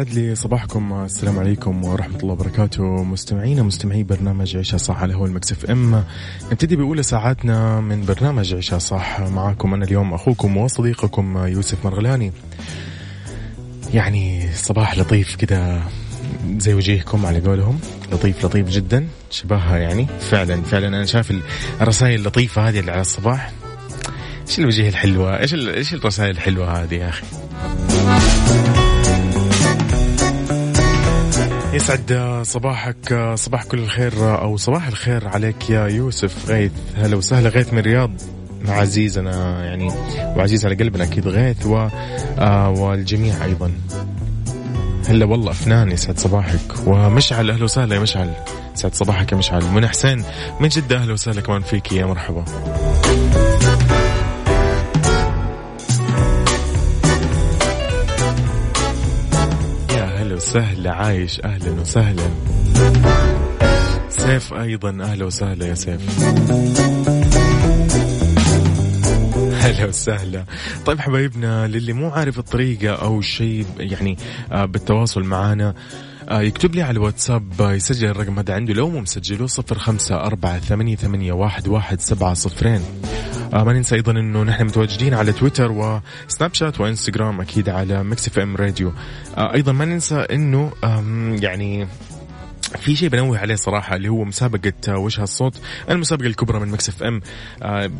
يسعد لي صباحكم. السلام عليكم ورحمة الله وبركاته. مستمعينا مستمعي برنامج عيشها صح على هو المكسف ام. نبتدي بأولى ساعاتنا من برنامج عيشها صح معكم أنا اليوم أخوكم وصديقكم يوسف مرغلاني. يعني صباح لطيف كده زي وجيهكم على قولهم. لطيف لطيف جدا. شبهها يعني. فعلا فعلا. أنا شايف الرسائل اللطيفة هذه اللي على الصباح. إيش الوجيه الحلوة؟ إيش إيش الرسائل الحلوة هذه يا أخي؟ يسعد صباحك صباح كل الخير أو صباح الخير عليك يا يوسف غيث. هلا وسهلا غيث من الرياض. عزيزنا يعني وعزيز على قلبنا أكيد غيث و آه والجميع أيضا. هلا والله أفنان يسعد صباحك. ومشعل أهلا وسهلا يا مشعل. يسعد صباحك يا مشعل. منى حسين من جدة أهلا وسهلا كمان فيك يا مرحبا. وسهلا عايش. أهلا وسهلا. سيف أيضا. أهلا وسهلا يا سيف. هلا وسهلا. طيب حبايبنا للي مو عارف الطريقة أو شيء يعني بالتواصل معنا يكتب لي على الواتساب يسجل الرقم هذا عنده. لو مو مسجله صفر خمسة أربعة ثمانية, ثمانية واحد, واحد سبعة صفرين. آه ما ننسى أيضا إنه نحن متواجدين على تويتر وسناب شات وإنستغرام أكيد على Mix FM Radio. آه أيضا ما ننسى إنه يعني في شيء بنوه عليه صراحة اللي هو مسابقة وجه الصوت المسابقة الكبرى من Mix FM. آه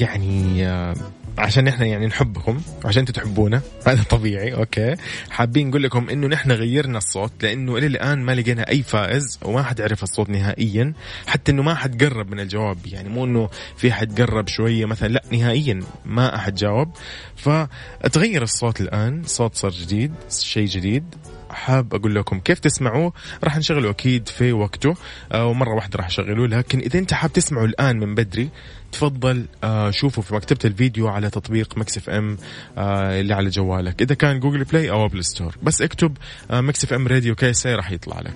يعني آه عشان إحنا يعني نحبكم وعشان أنتم تحبونا هذا طبيعي okay. حابين نقول لكم إنه نحن غيرنا الصوت لأنه إلى الآن ما لقينا أي فائز وما حد عرف الصوت نهائيا. حتى إنه ما حد قرب من الجواب يعني مو إنه في حد قرب شوية مثلا لا نهائيا ما أحد جاوب. فتغير الصوت الآن صوت صار جديد شيء جديد. حاب أقول لكم كيف تسمعوه. راح نشغله أكيد في وقته. آه، ومرة واحدة راح أشغله. لكن إذا أنت حاب تسمعه الآن من بدري تفضل آه، شوفه في مكتبة الفيديو على تطبيق Mix FM آه، اللي على جوالك. إذا كان Google Play أو Apple Store. بس اكتب Mix FM Radio KSA راح يطلع لك.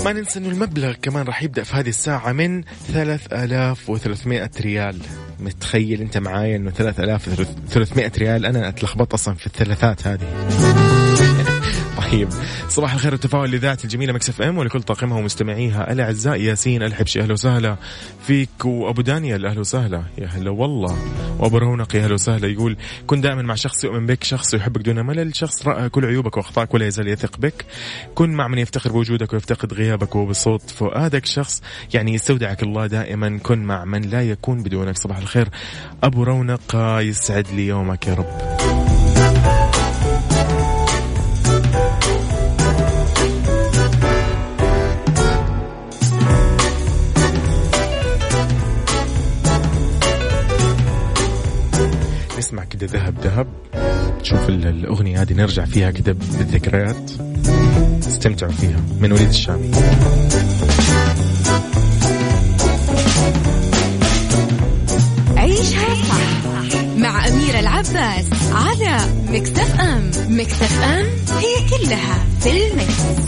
ما ننسى إنه المبلغ كمان راح يبدأ في هذه الساعة من 3300 ريال. متخيل أنت معايا إنه 3300 ريال؟ أنا أتلخبط أصلا في الثلاثات هذه. طيب صباح الخير والتفاؤل لإذاعة الجميلة Mix FM ولكل طاقمها ومستمعيها الأعزاء ياسين الحبشي أهلا وسهلا فيك وأبو دانيال أهلا وسهلا يا هلا والله. وأبو رونق يا هلا وسهلا يقول كن دائما مع شخص يؤمن بك شخص يحبك دون ملل شخص رأى كل عيوبك وأخطائك ولا يزال يثق بك. كن مع من يفتخر بوجودك ويفتقد غيابك وبصوت فؤادك. شخص يعني يستودعك الله دائما كن مع من لا يكون بدونك. صباح الخير. أبو رونق يسعد لي يومك يا رب. نسمع كده ذهب ذهب. تشوف الأغنية هذه نرجع فيها كده بالذكريات. استمتعوا فيها من وليد الشامي. عيشها صح مع أميرة العباس على مكتف أم مكتف أم هي كلها في المكس.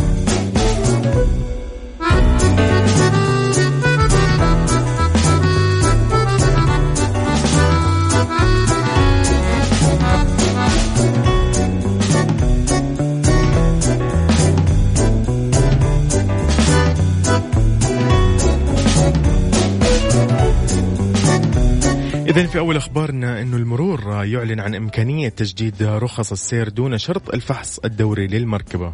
إذا في أول أخبارنا أنه المرور يعلن عن إمكانية تجديد رخص السير دون شرط الفحص الدوري للمركبة.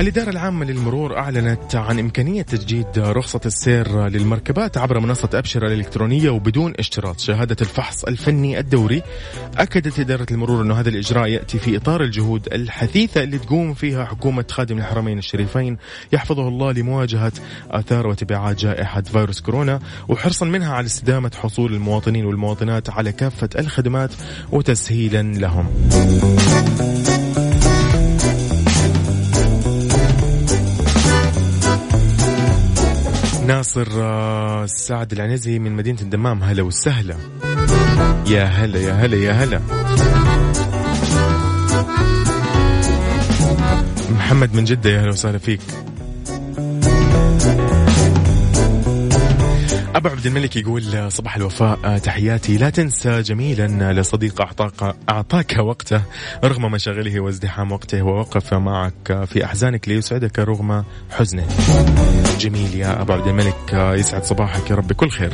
الإدارة العامة للمرور أعلنت عن إمكانية تجديد رخصة السير للمركبات عبر منصة أبشر الإلكترونية وبدون اشتراط. شهادة الفحص الفني الدوري أكدت إدارة المرور أن هذا الإجراء يأتي في إطار الجهود الحثيثة اللي تقوم فيها حكومة خادم الحرمين الشريفين يحفظه الله لمواجهة آثار وتبعات جائحة فيروس كورونا وحرصا منها على استدامة حصول المواطنين والمواطنات على كافة الخدمات وتسهيلا لهم. ناصر آه، سعد العنزي من مدينة الدمام. هلا وسهلا. يا هلا يا هلا يا هلا. محمد من جدة يا هلا وسهلا فيك. أبو عبد الملك يقول صباح الوفاء آه، تحياتي. لا تنسى جميلا لصديق أعطاك, أعطاك وقته رغم مشاغله وازدحام وقته ووقف معك في أحزانك ليسعدك رغم حزنه. جميل يا أبو عبد الملك آه، يسعد صباحك يا رب. بكل خير.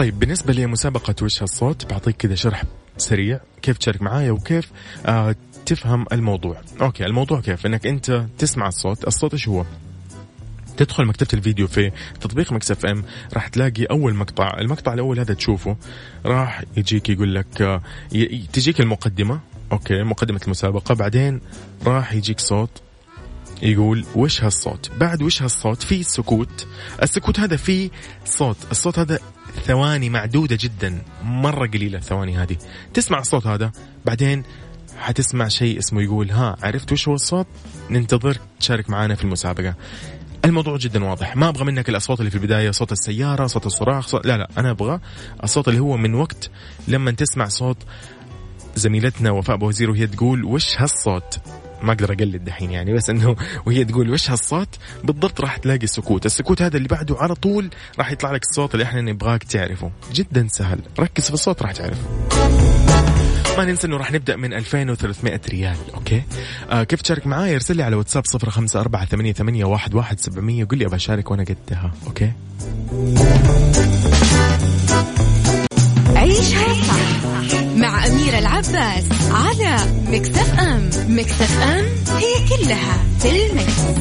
طيب بالنسبة لمسابقة وش هالصوت بعطيك كذا شرح سريع. كيف تشارك معايا وكيف آه تفهم الموضوع. okay الموضوع كيف؟ إنك أنت تسمع الصوت. الصوت إيش هو؟ تدخل مكتبة الفيديو في تطبيق Mix FM راح تلاقي أول مقطع. المقطع الأول هذا تشوفه راح يجيك يقول لك آه تجيك المقدمة. okay مقدمة المسابقة. بعدين راح يجيك صوت. يقول وش هالصوت؟ بعد وش هالصوت؟ في سكوت. السكوت هذا فيه صوت. الصوت هذا ثواني معدودة جدا. مرة قليلة الثواني هذه. تسمع الصوت هذا؟ بعدين حتسمع شيء اسمه يقول ها عرفت وش هو الصوت؟ ننتظر تشارك معنا في المسابقة. الموضوع جدا واضح. ما أبغى منك الأصوات اللي في البداية صوت السيارة صوت الصراخ صوت لا لا أنا أبغى الصوت اللي هو من وقت لما تسمع صوت زميلتنا وفاء بوزير وهي تقول وش هالصوت؟ ما أقدر أقلد دحين يعني بس إنه وهي تقول وش هالصوت؟ بالضبط راح تلاقي السكوت السكوت هذا اللي بعده على طول راح يطلع لك الصوت اللي إحنا نبغاك تعرفه. جدا سهل ركز في الصوت راح تعرف ما ننسى إنه راح نبدأ من 2300 ريال okay؟ آه كيف تشارك معاي ارسل لي على واتساب 0548811700 قول لي أبغى أشارك وأنا قدها okay؟ عيشها صح. مع أميرة العباس على مكتف أم مكتف أم هي كلها في المكس.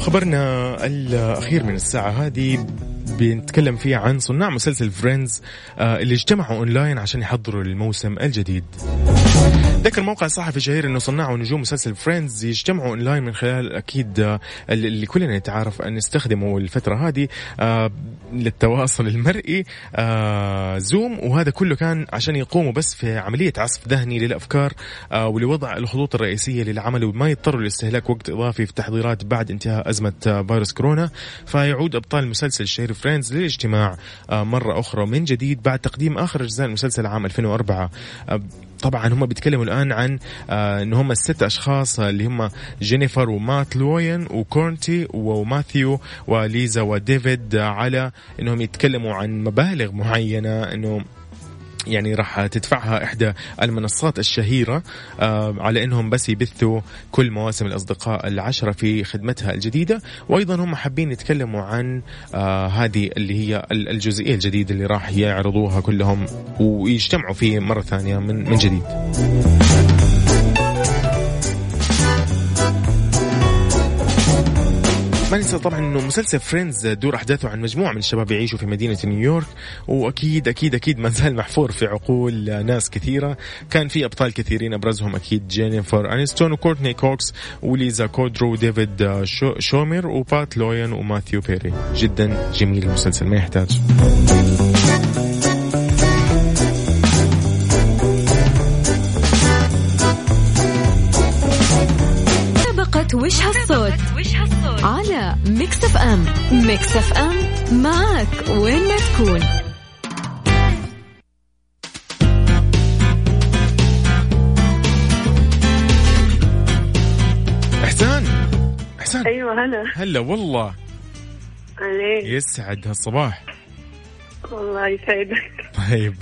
خبرنا الأخير من الساعة هذه بنتكلم فيه عن صناع مسلسل Friends آه، اللي اجتمعوا اونلاين عشان يحضروا الموسم الجديد. ذكر موقع صحفي شهير أنه صناع ونجوم مسلسل Friends يجتمعوا أونلاين من خلال أكيد آه، اللي كلنا نتعارف أن نستخدمه الفترة هذه آه، للتواصل المرئي Zoom وهذا كله كان عشان يقوموا بس في عملية عصف ذهني للأفكار ولوضع الخطوط الرئيسية للعمل وما يضطروا لاستهلاك وقت إضافي في التحضيرات بعد انتهاء أزمة فيروس كورونا. فيعود أبطال المسلسل الشهير Friends للاجتماع آه، مرة أخرى من جديد بعد تقديم آخر أجزاء المسلسل عام 2004 آه، طبعا هم بيتكلموا الآن عن آه إن هم الست أشخاص اللي هم جينيفر ومات لوبلان وكورتني وماثيو وليزا وديفيد على إنهم يتكلموا عن مبالغ معينة انه يعني راح تدفعها إحدى المنصات الشهيرة آه، على أنهم بس يبثوا كل مواسم الأصدقاء العشرة في خدمتها الجديدة. وأيضا هم حابين يتكلموا عن آه، هذه اللي هي الجزئية الجديدة اللي راح يعرضوها كلهم ويجتمعوا فيه مرة ثانية من من جديد. ما ننسى طبعا إنه مسلسل فريندز دور أحداثه عن مجموعة من الشباب يعيشوا في مدينة نيويورك واكيد أكيد أكيد ما زال محفور في عقول ناس كثيرة. كان في أبطال كثيرين أبرزهم أكيد جينيفر أنيستون وكورتني كوكس وليزا كودرو وديفيد شويمر ومات لوبلان وماثيو بيري. جدا جميل المسلسل ما يحتاج. وش هالصوت على Mix FM Mix FM معك وين ما تكون. إحسان. إحسان. أيوه هلا. هلا والله. عليك. يسعد هالصباح. الله يسعدك. طيب.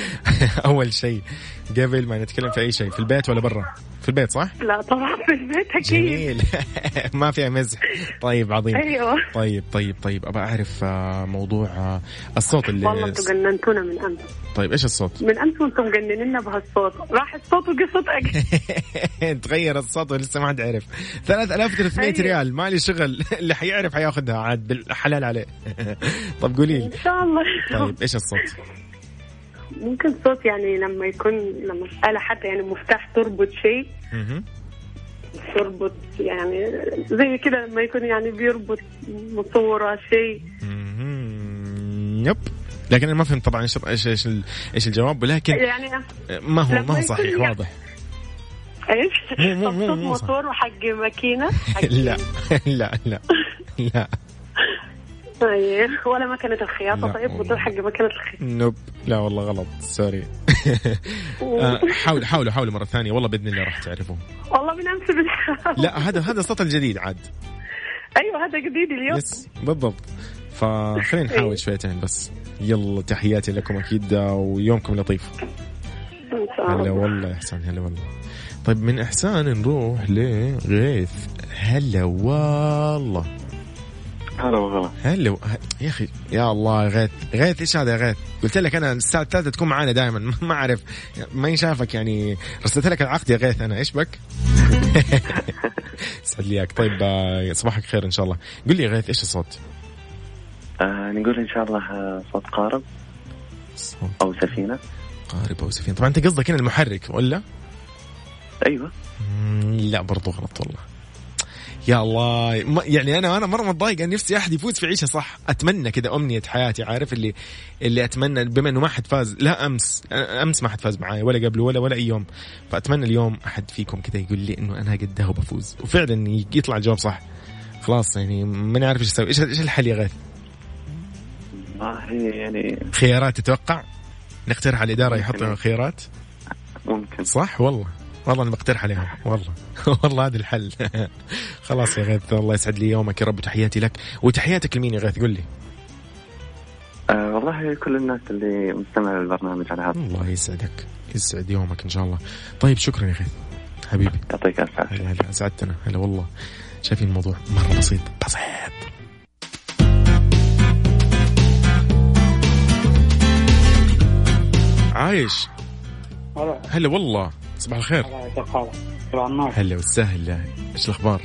أول شيء قبل ما نتكلم في أي شيء في البيت ولا برا؟ في البيت صح؟ لا طبعا في البيت أكيد. جميل. ما فيها مزح. طيب عظيم. أيوه. طيب طيب طيب. ابى أعرف آه، موضوع آه، الصوت والله اللي أنتم جننتونا من أمس. طيب إيش الصوت؟ من أمس وأنتم مجننينا بهالصوت. راح الصوت وقصة صوت أجل. تغير الصوت ولسه ما حد عرف. 3300 أيوة. ريال. مالي شغل. اللي حيعرف حياخذها عاد بالحلال عليه. طب قولي لي. إن شاء الله. طيب إيش الصوت؟ ممكن صوت يعني لما يكون لما آلة حتى يعني مفتاح تربط شيء. تربط يعني زي كده لما يكون يعني بيربط صورة شيء. yep. لكن أنا ما فهمت طبعا إيش إيش إيش, إيش الجواب ولكن يعني ما هو ما هو صحيح يعني- واضح. إيش؟ مو- مو- مو- صوت مو. موتور وحق ماكينة؟ حق لا. لا لا. لا. طيب ولا مكنة الخياطة طيب. موتور حق مكنة الخياطة. nope. لا والله غلط. sorry. آه، حاول حاولوا حاولوا مرة ثانية. والله بإذن الله راح تعرفوا والله من بالحال لا هذا هذا الصوت الجديد عاد. أيوه هذا جديد اليوم. يس بالضبط. فخلينا إيه. نحاول شويتين بس. يلا تحياتي لكم أكيد آه، ويومكم لطيف. هلا الله. والله يا إحسان هلا والله. طيب من إحسان نروح لغيث. هلا والله. هلا والله هلا و- يا أخي يا الله يا غيث غيث إيش هذا يا غيث؟ قلت لك أنا الساعة الثالثة تكون معانا دائما ما أعرف ما يشافك يعني. رسلت لك العقد يا غيث أنا إيش بك؟ يسعد لي اياك طيب آه، صباحك خير إن شاء الله. قل لي يا غيث إيش الصوت؟ آه نقول إن شاء الله آه، صوت قارب. صوت أو سفينة. قارب أو سفينة. طبعا أنت قصدك هنا المحرك ولا؟ أيوه. لا برضو غلط والله. يا الله. يعني أنا أنا مرة متضايق أنا نفسي أحد يفوز في عيشه صح؟ أتمنى كذا أمنية حياتي عارف؟ اللي اللي أتمنى بما إنه ما حد فاز لا أمس أمس ما حد فاز معاي ولا قبله ولا ولا أي يوم. فأتمنى اليوم أحد فيكم كذا يقول لي إنه أنا قدها وبفوز وفعلا يطلع الجواب صح. خلاص يعني ماني عارف إيش أسوي. إيش إيش الحل يا غيث؟ ما هي يعني خيارات تتوقع؟ نقترح على الإدارة. يحطوا خيارات؟ ممكن. صح؟ والله. والله أنا بقترح عليهم. والله. والله هذا الحل. خلاص يا غيث الله يسعد لي يومك. يا رب وتحياتي لك. وتحياتك لمين يا غيث؟ قل لي. آه والله كل الناس اللي مستمع للبرنامج على هذا. الله يسعدك. يسعد يومك إن شاء الله. طيب شكرا يا غيث. حبيبي. يعطيك ألف عافية. هلا هلا. اسعدتنا هلا والله. شايفين الموضوع مرة بسيط. بسيط. عايش. هلا. هلا والله. صباح الخير؟ صباح النور. هلا وسهلا. إيش الأخبار؟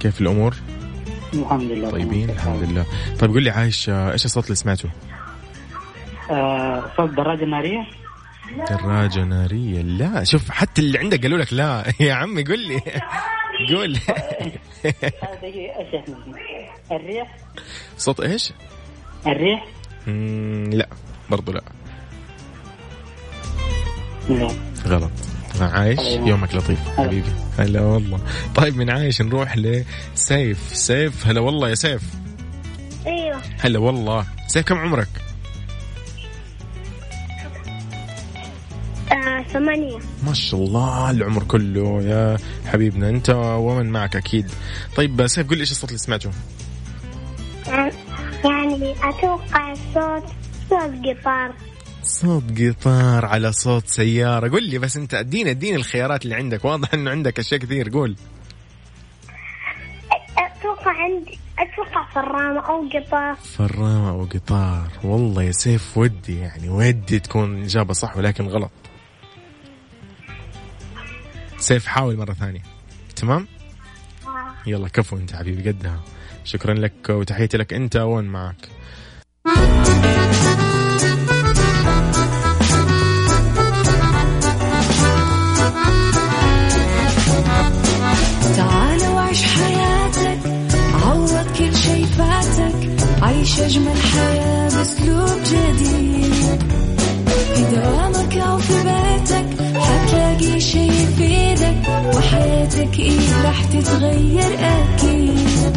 كيف الأمور؟ الحمد لله. طيبين. الحمد لله. طيب قل لي عايش إيش الصوت اللي سمعته؟ آه، صوت دراجة نارية. دراجة نارية. لا شوف حتى اللي عندك قالوا لك لا. يا عمي قل لي. قول. الريح صوت إيش؟ الريح. لا برضو لا. لا غلط. عايش يومك لطيف حبيبي. هلا والله. طيب من عايش نروح لسيف سيف. هلا والله يا سيف. أيوه. هلا والله. سيف كم عمرك؟ آه ثمانية. ما شاء الله العمر كله يا حبيبنا. أنت ومن معك أكيد. طيب سيف قل لي إيش الصوت اللي سمعته؟ آه، يعني أتوقع الصوت صوت قطار صوت قطار على صوت سيارة. قل لي بس انت اديني اديني الخيارات اللي عندك. واضح إنه عندك أشياء كثير. قول. أتوقع عندي أتوقع فرامة أو قطار. فرامة أو قطار. والله يا سيف ودي يعني ودي تكون إجابة صح ولكن غلط. سيف حاول مرة ثانية. تمام؟ يلا كفو أنت حبيبي قدها. شكرا لك وتحياتي لك أنت وين معك. عيش أجمل حياة بأسلوب جديد. في دوامك أو في بيتك حتلاقي شي يفيدك وحياتك حياتك إيه راح تتغير أكيد.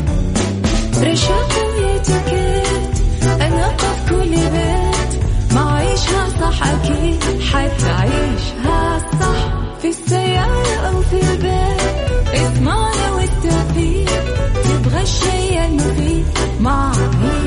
رشاق ويتكت أنا قف كل بيت. ما عيشها صح أكيد حتعيشها صح. في السيارة أو في البيت اسمعنا والتوفيق تبغى ما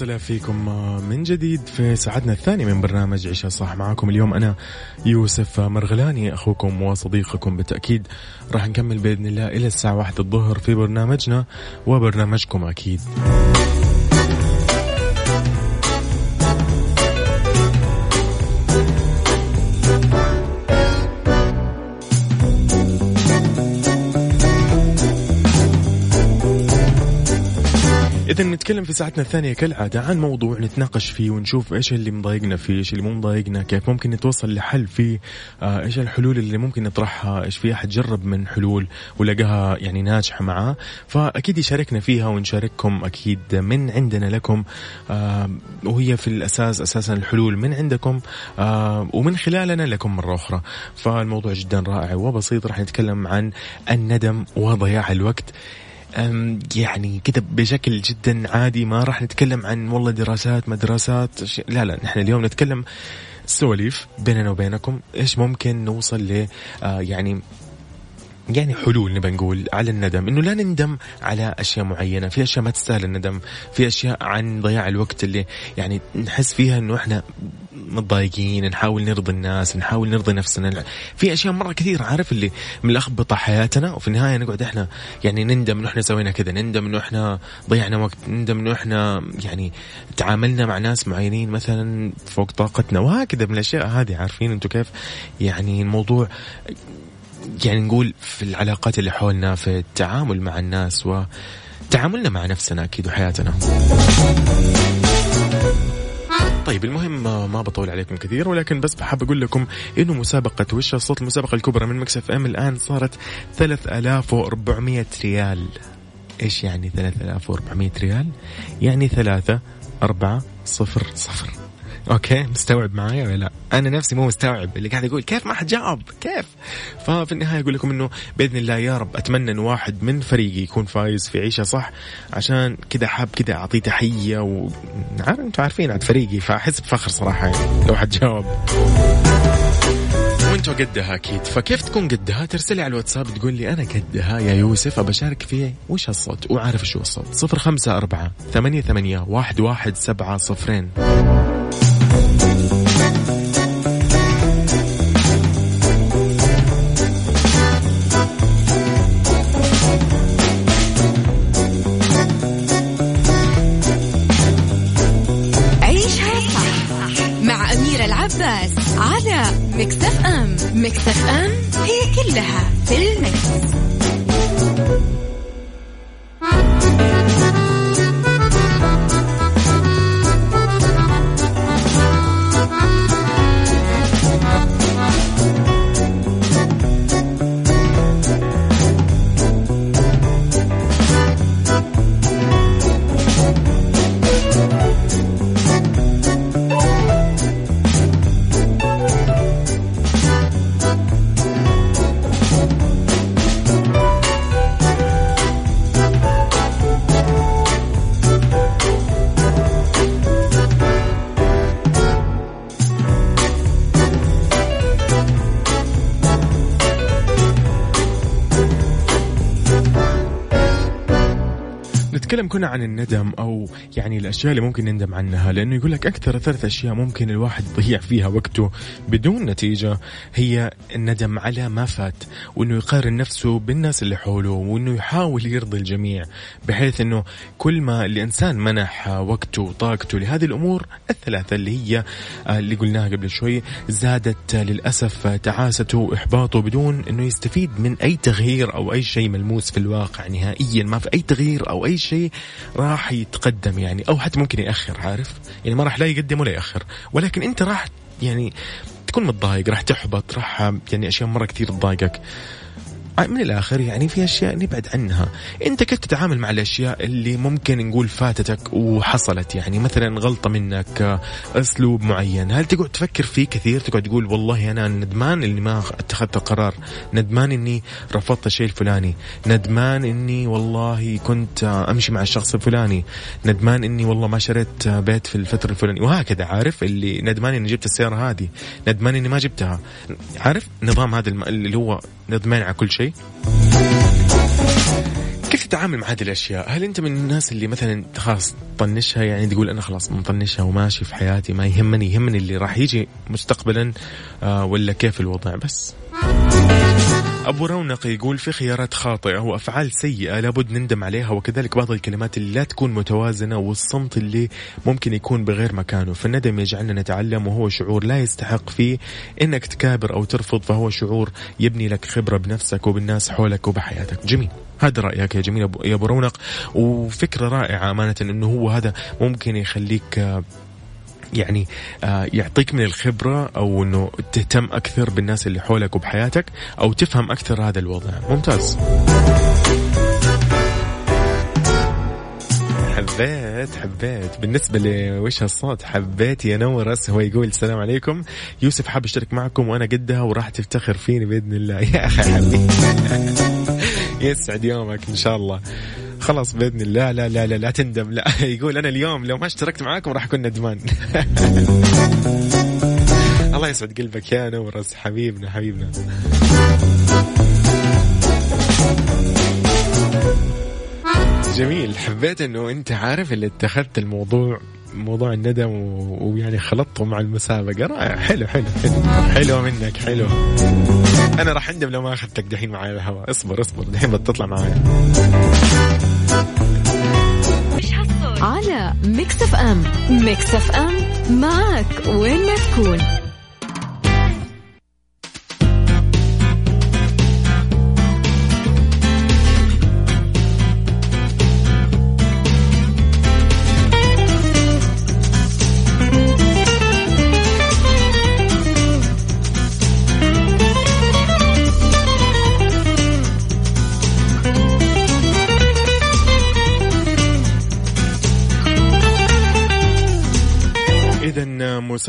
وسهلا فيكم من جديد في ساعتنا الثانية من برنامج عيشها صح معاكم اليوم أنا يوسف مرغلاني أخوكم وصديقكم بالتأكيد راح نكمل بإذن الله إلى الساعة واحدة الظهر في برنامجنا وبرنامجكم أكيد. نتكلم في ساعتنا الثانية كالعادة عن موضوع نتناقش فيه ونشوف إيش اللي مضايقنا فيه، إيش اللي مو مضايقنا، كيف ممكن نتوصل لحل فيه، آه إيش الحلول اللي ممكن نطرحها، إيش في أحد جرب من حلول ولقاها يعني ناجحة معاه، فأكيد يشاركنا فيها ونشارككم أكيد من عندنا لكم آه وهي في الأساس أساسا الحلول من عندكم آه ومن خلالنا لكم مرة أخرى، فالموضوع جدا رائع وبسيط راح نتكلم عن الندم وضياع الوقت. يعني كذا بشكل جدا عادي ما راح نتكلم عن والله دراسات ما دراسات لا لا نحن اليوم نتكلم سواليف بيننا وبينكم إيش ممكن نوصل ل آه يعني يعني حلول نبى نقول على الندم إنه لا نندم على أشياء معينة في أشياء ما تستاهل الندم في أشياء عن ضياع الوقت اللي يعني نحس فيها إنه إحنا متضايقين نحاول نرضي الناس نحاول نرضي نفسنا في أشياء مرة كثير عارف اللي ملخبطة حياتنا وفي النهاية نقعد إحنا يعني نندم إنه إحنا سوينا كذا نندم إنه إحنا ضيعنا وقت نندم إنه إحنا يعني تعاملنا مع ناس معينين مثلا فوق طاقتنا وهكذا من الأشياء هذه عارفين أنتم كيف؟ يعني الموضوع يعني نقول في العلاقات اللي حولنا في التعامل مع الناس وتعاملنا مع نفسنا أكيد وحياتنا. طيب المهم ما ما بطول عليكم كثير ولكن بس بحب أقول لكم إنه مسابقة وش الصوت؟ المسابقة الكبرى من Mix FM الآن صارت 3400 ريال. إيش يعني 3400 ريال؟ يعني ثلاثة أربعة صفر صفر. okay مستوعب معايا ولا لا؟ أنا نفسي مو مستوعب اللي قاعد أقول كيف ما حجاوب كيف؟ ففي النهاية أقول لكم إنه بإذن الله يا رب أتمنى إن واحد من فريقي يكون فايز في عيشة صح عشان كذا حاب كذا أعطيه تحية و أنتم عارفين عاد فريقي فأحس بفخر صراحة يعني لو حد جاوب. وأنتوا قدها أكيد. فكيف تكون قدها؟ ترسلي على الواتساب تقول لي أنا قدها يا يوسف ابشارك فيه وش هالصوت وعارف شو الصوت. 054 88 11700 كنا عن الندم أو يعني الأشياء اللي ممكن نندم عنها لأنه يقول لك أكثر ثلاث أشياء ممكن الواحد يضيع فيها وقته بدون نتيجة هي الندم على ما فات وإنه يقارن نفسه بالناس اللي حوله وإنه يحاول يرضي الجميع بحيث إنه كل ما الإنسان منح وقته وطاقته لهذه الأمور الثلاثة اللي هي آه، اللي قلناها قبل شوي زادت للأسف تعاسته وإحباطه بدون إنه يستفيد من أي تغيير أو أي شيء ملموس في الواقع نهائيا ما في أي تغيير أو أي شيء راح يتقدم يعني أو حتى ممكن يأخر عارف؟ يعني ما راح لا يقدم ولا يأخر. ولكن أنت راح يعني تكون متضايق راح تحبط راح يعني أشياء مرة كثير تضايقك. من الآخر يعني في أشياء نبعد عنها. أنت كيف تتعامل مع الأشياء اللي ممكن نقول فاتتك وحصلت؟ يعني مثلا غلطة منك أسلوب معين. هل تقعد تفكر فيه كثير؟ تقعد تقول والله أنا ندمان إني ما اتخذت القرار ندمان إني رفضت الشيء الفلاني. ندمان إني والله كنت أمشي مع الشخص الفلاني. ندمان إني والله ما شريت بيت في الفترة الفلانية. وهكذا عارف؟ اللي ندمان إني جبت السيارة هذه. ندمان إني ما جبتها. عارف؟ نظام هذا اللي هو ندمان على كل شيء. كيف تتعامل مع هذه الأشياء؟ هل أنت من الناس اللي مثلا خلاص طنشها يعني تقول أنا خلاص مطنشها وماشي في حياتي ما يهمني يهمني اللي راح يجي مستقبلا آه ولا كيف الوضع بس؟ أبو رونق يقول في خيارات خاطئة وأفعال سيئة لابد نندم عليها وكذلك بعض الكلمات اللي لا تكون متوازنة والصمت اللي ممكن يكون بغير مكانه. فالندم يجعلنا نتعلم وهو شعور لا يستحق فيه. إنك تكابر أو ترفض فهو شعور يبني لك خبرة بنفسك وبالناس حولك وبحياتك. جميل. هذا رأيك يا جميل يا أبو رونق. وفكرة رائعة أمانة أنه هو هذا ممكن يخليك يعني آه، يعطيك من الخبرة أو أنه تهتم أكثر بالناس اللي حولك وبحياتك أو تفهم أكثر هذا الوضع. ممتاز. حبيت حبيت. بالنسبة لوش هالصوت حبيت يا نور هو يقول السلام عليكم. يوسف حاب أشترك معكم وأنا قدها وراح تفتخر فيني بإذن الله. يا أخي حبيبي. يسعد يومك إن شاء الله. خلاص بإذن الله لا لا لا لا تندم. لا يقول أنا اليوم لو ما اشتركت معاكم راح أكون ندمان. الله يسعد قلبك يا نورس حبيبنا حبيبنا. جميل حبيت إنه أنت عارف اللي اتخذت الموضوع موضوع الندم ويعني خلطته مع المسابقة. رائع. حلو حلو حلو. حلو منك حلو. أنا راح أندم لو ما أخذتك دحين معي الهواء. اصبر اصبر. دحين بتطلع معايا. على Mix FM. ميكس أف أم معك وين ما تكون.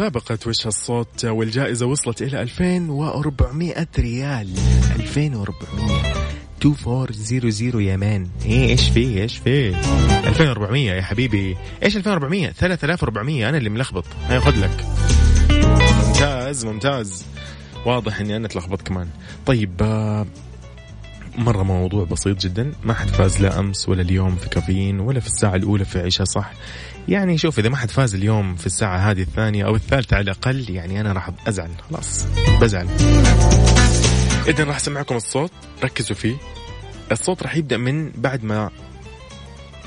مسابقة وش الصوت والجائزة وصلت إلى 2400 ريال. 2400 2400 يا مان إيه إيش في إيش في؟ 2400 يا حبيبي. إيش 2400 3400 أنا اللي ملخبط. خذ لك. ممتاز ممتاز. واضح إني أنا تلخبط كمان. طيب آه، مرة موضوع بسيط جدا. ما حد فاز لا أمس ولا اليوم في كافيين ولا في الساعة الأولى في عيشها صح؟ يعني شوف إذا ما حد فاز اليوم في الساعة هذه الثانية أو الثالثة على الأقل يعني أنا راح أزعل. خلاص بزعل. إذا راح أسمعكم الصوت. ركزوا فيه. الصوت راح يبدأ من بعد ما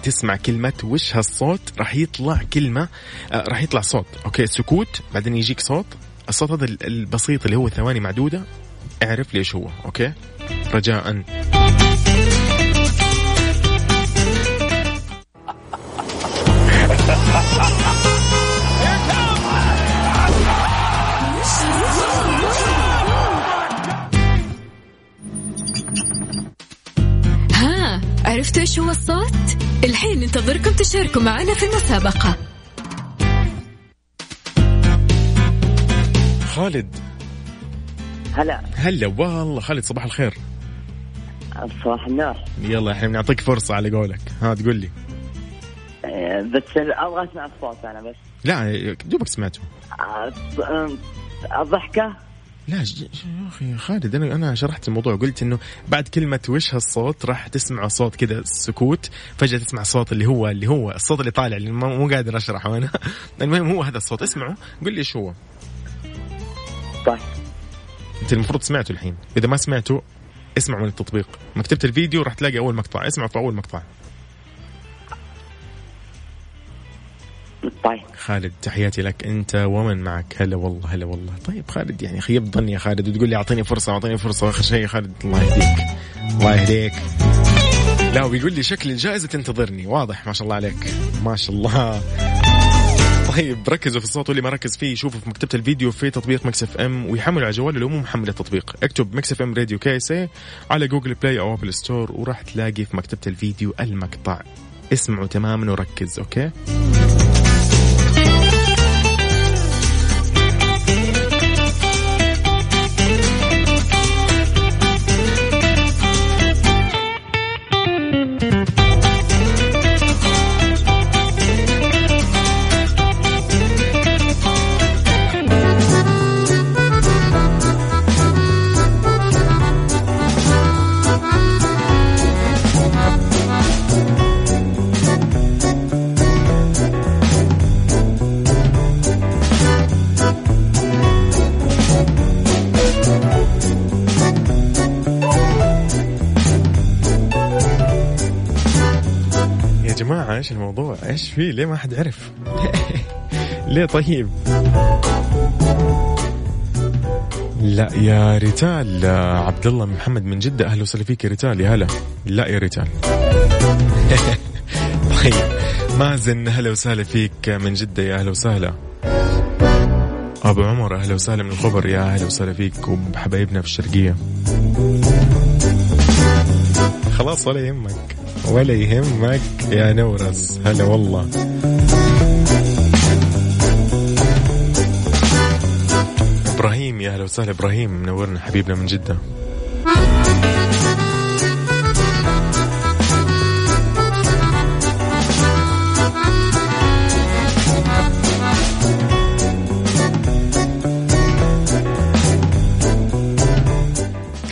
تسمع كلمة. وش هالصوت؟ راح يطلع كلمة آه راح يطلع صوت. okay سكوت بعدين يجيك صوت. الصوت هذا البسيط اللي هو ثواني معدودة. اعرف إيش هو okay؟ رجاء ها عرفتوا إيش هو الصوت؟ الحين ننتظركم تشاركوا معنا في المسابقة خالد هلا. هلا والله خالد صباح الخير. صباح النور. يلا إحنا بنعطيك فرصة على قولك. ها تقول لي. آه، بس أبغى أسمع الصوت أنا بس. لا دوبك سمعته. آه، الضحكة لا ج- ج- يا أخي خالد أنا أنا شرحت الموضوع قلت إنه بعد كلمة وش هالصوت راح تسمع صوت كذا سكوت فجأة تسمع صوت اللي هو اللي هو الصوت اللي طالع اللي مو قادر أشرحه أنا. المهم هو هذا الصوت اسمعه قل لي إيش هو. طيب. انت المفروض سمعته الحين. إذا ما سمعته اسمع من التطبيق. مكتبة الفيديو راح تلاقي أول مقطع. اسمع في أول مقطع. طيب. خالد تحياتي لك. أنت ومن معك. هلا والله هلا والله. طيب خالد يعني خيبت ظني يا خالد. وتقول لي أعطيني فرصة أعطيني فرصة. واخر شيء يا خالد الله يهديك. الله يهديك. لا وبيقول لي شكل الجائزة تنتظرني. واضح ما شاء الله عليك. ما شاء الله. طيب ركزوا في الصوت واللي ما ركز فيه يشوفوا في مكتبة الفيديو في تطبيق Mix FM ويحملوا على جواله لو مو محمل التطبيق اكتب Mix FM Radio KSA على Google Play أو Apple Store وراح تلاقي في مكتبة الفيديو المقطع. اسمعوا تماما وركز أوكي؟ إيش فيه؟ ليه ما حد عرف؟ ليه طيب؟ لا يا ريتال عبد الله محمد من جدة أهلا وسهلا فيك يا ريتال يا هلا لا يا ريتال طيب مازن أهلا وسهلا فيك من جدة يا أهلا وسهلا أبو عمر أهلا وسهلا من الخبر يا أهلا وسهلا فيك وبحبايبنا في الشرقية خلاص ولا يهمك ولا يهمك يا نورس. هلا والله. إبراهيم يا أهلا وسهلا إبراهيم. منورنا حبيبنا من جدة.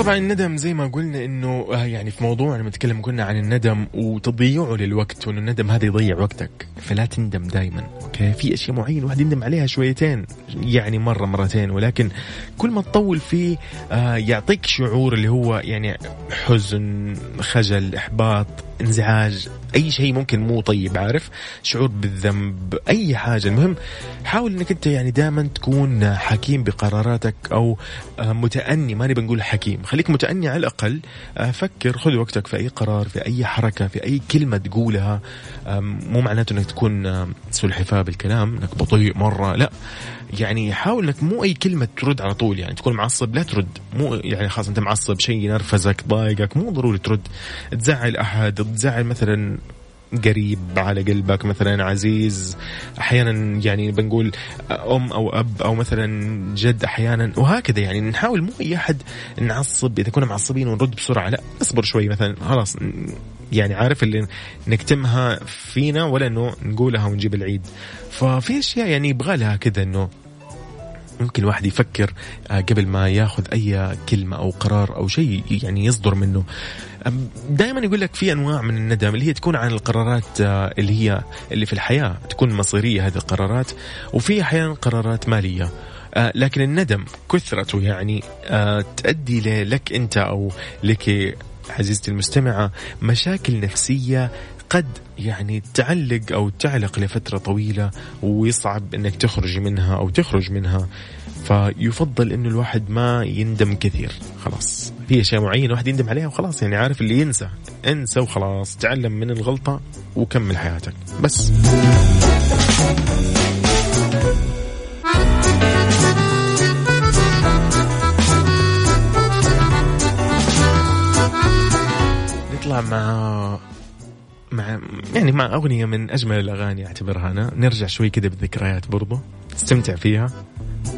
طبعا الندم زي ما قلنا إنه آه، يعني في موضوعنا بنتكلم قلنا عن الندم وتضييعه للوقت وإنه الندم هذا يضيع وقتك. فلا تندم دائما أوكي؟ في أشياء معينة الواحد يندم عليها شويتين يعني مرة مرتين ولكن كل ما تطول فيه آه، يعطيك شعور اللي هو يعني حزن خجل إحباط انزعاج أي شيء ممكن مو طيب عارف؟ شعور بالذنب أي حاجة. المهم حاول إنك أنت يعني دائما تكون حكيم بقراراتك أو آه، متأني ماني بنقول حكيم خليك متأني على الأقل آه، فكر خذ وقتك في أي قرار في أي حركة في أي كلمة تقولها مو معناته أنك تكون آم، سلحفاة بالكلام أنك بطيء مرة لا. يعني حاول إنك مو أي كلمة ترد على طول يعني تكون معصب لا ترد. مو يعني خلاص أنت معصب شيء ينرفزك ضايقك مو ضروري ترد. تزعل أحد تزعل مثلا قريب على قلبك مثلا عزيز. أحيانا يعني بنقول أم أو أب أو مثلا جد أحيانا. وهكذا يعني نحاول مو أي أحد نعصب. إذا كنا معصبين ونرد بسرعة لا. اصبر شوي مثلا خلاص. يعني عارف اللي نكتمها فينا ولا إنه نقولها ونجيب العيد. ففي أشياء يعني يبغى لها كذا إنه ممكن الواحد يفكر آه، قبل ما ياخذ أي كلمة أو قرار أو شيء يعني يصدر منه. دائما يقول لك في أنواع من الندم اللي هي تكون عن القرارات آه، اللي هي اللي في الحياة تكون مصيرية هذه القرارات وفي أحيانا قرارات مالية. آه، لكن الندم كثرته يعني تؤدي لك أنت أو لك عزيزتي المستمعة مشاكل نفسية قد يعني تعلق أو تعلق لفترة طويلة ويصعب إنك تخرج منها أو تخرج منها فيفضل إنه الواحد ما يندم كثير خلاص. في اشياء معينه الواحد يندم عليها وخلاص يعني عارف اللي ينسى انسى وخلاص تعلم من الغلطة وكمل حياتك. بس. نطلع مع مع يعني مع أغنية من أجمل الأغاني أعتبرها أنا. نرجع شوي كده بالذكريات برضو. استمتع فيها.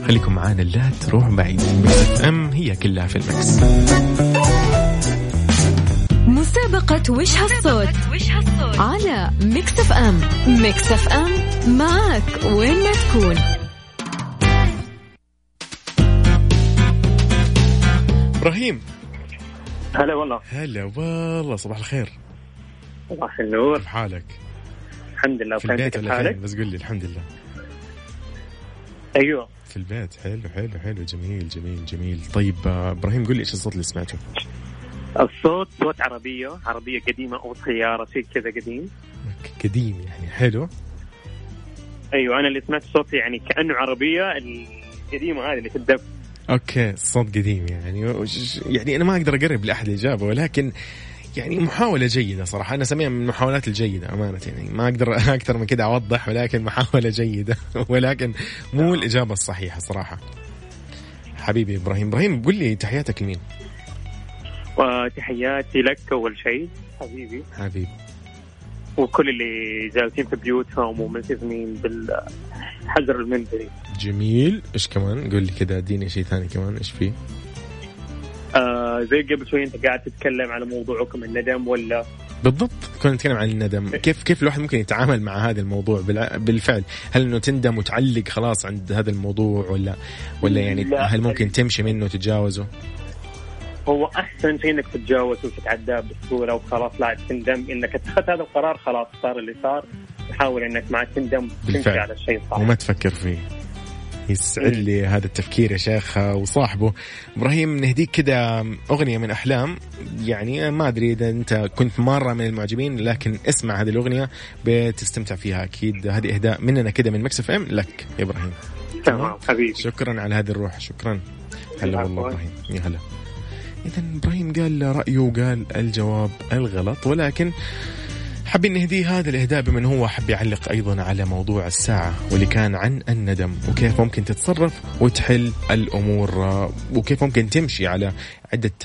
خليكم معانا لا تروح بعيد. Mix FM هي كلها في ال Mix. مسابقة وش هالصوت؟ على Mix FM. Mix FM معك وين ما تكون. إبراهيم هلا والله. هلا والله صباح الخير. صباح النور. كيف حالك؟ الحمد لله. في البيت ولا حالك؟ بس قول لي الحمد لله. أيوه. في البيت. حلو حلو حلو. جميل جميل جميل. طيب آه، إبراهيم قول لي إيش الصوت اللي سمعته؟ الصوت صوت عربية عربية قديمة أو سياره شيء كذا قديم. قديم يعني. حلو. أيوه أنا اللي سمعت صوت يعني كأنه عربية القديمة هذه اللي في الدب. أوكي الصوت قديم يعني. يعني أنا ما أقدر أقرب لأحد الاجابه ولكن يعني محاولة جيدة صراحة. أنا أسميها من المحاولات الجيدة أمانة يعني. ما أقدر أكثر من كذا أوضح ولكن محاولة جيدة. ولكن مو الإجابة الصحيحة صراحة. حبيبي إبراهيم إبراهيم قل لي تحياتك لمين؟ وتحياتي لك أول شيء حبيبي. حبيبي. وكل اللي جالسين في بيوتهم وملتزمين بالحجر المنزلي. جميل. إيش كمان؟ قل لي كذا اديني شيء ثاني كمان. إيش فيه؟ آه زي قبل شوي أنت قاعد تتكلم على موضوعكم الندم ولا؟ بالضبط. كنا نتكلم عن الندم. كيف كيف الواحد ممكن يتعامل مع هذا الموضوع بالفعل؟ هل إنه تندم وتعلق خلاص عند هذا الموضوع ولا ولا يعني. هل ممكن تمشي منه وتتجاوزه؟ هو أحسن شيء إنك تتجاوز وتتعداه بسهولة وخلاص لا تندم إنك اتخذت هذا القرار خلاص صار اللي صار. تحاول إنك ما تندم تمشي. على الشيء الصح وما تفكر فيه. يسعد لي هذا التفكير يا شيخ وصاحبه. إبراهيم نهديك كذا أغنية من أحلام. يعني ما أدري إذا أنت كنت مرة من المعجبين لكن اسمع هذه الأغنية بتستمتع فيها أكيد. هذه إهداء مننا كذا من مكسف إم لك يا إبراهيم. تمام حبيبي. شكرا على هذه الروح شكرا. هلا والله. إبراهيم. يا هلا. اذا إبراهيم قال رأيه وقال الجواب الغلط. ولكن حابين نهديه هذا الإهداء بما انه هو حب يعلق أيضا على موضوع الساعة واللي كان عن الندم وكيف ممكن تتصرف وتحل الأمور آه، وكيف ممكن تمشي على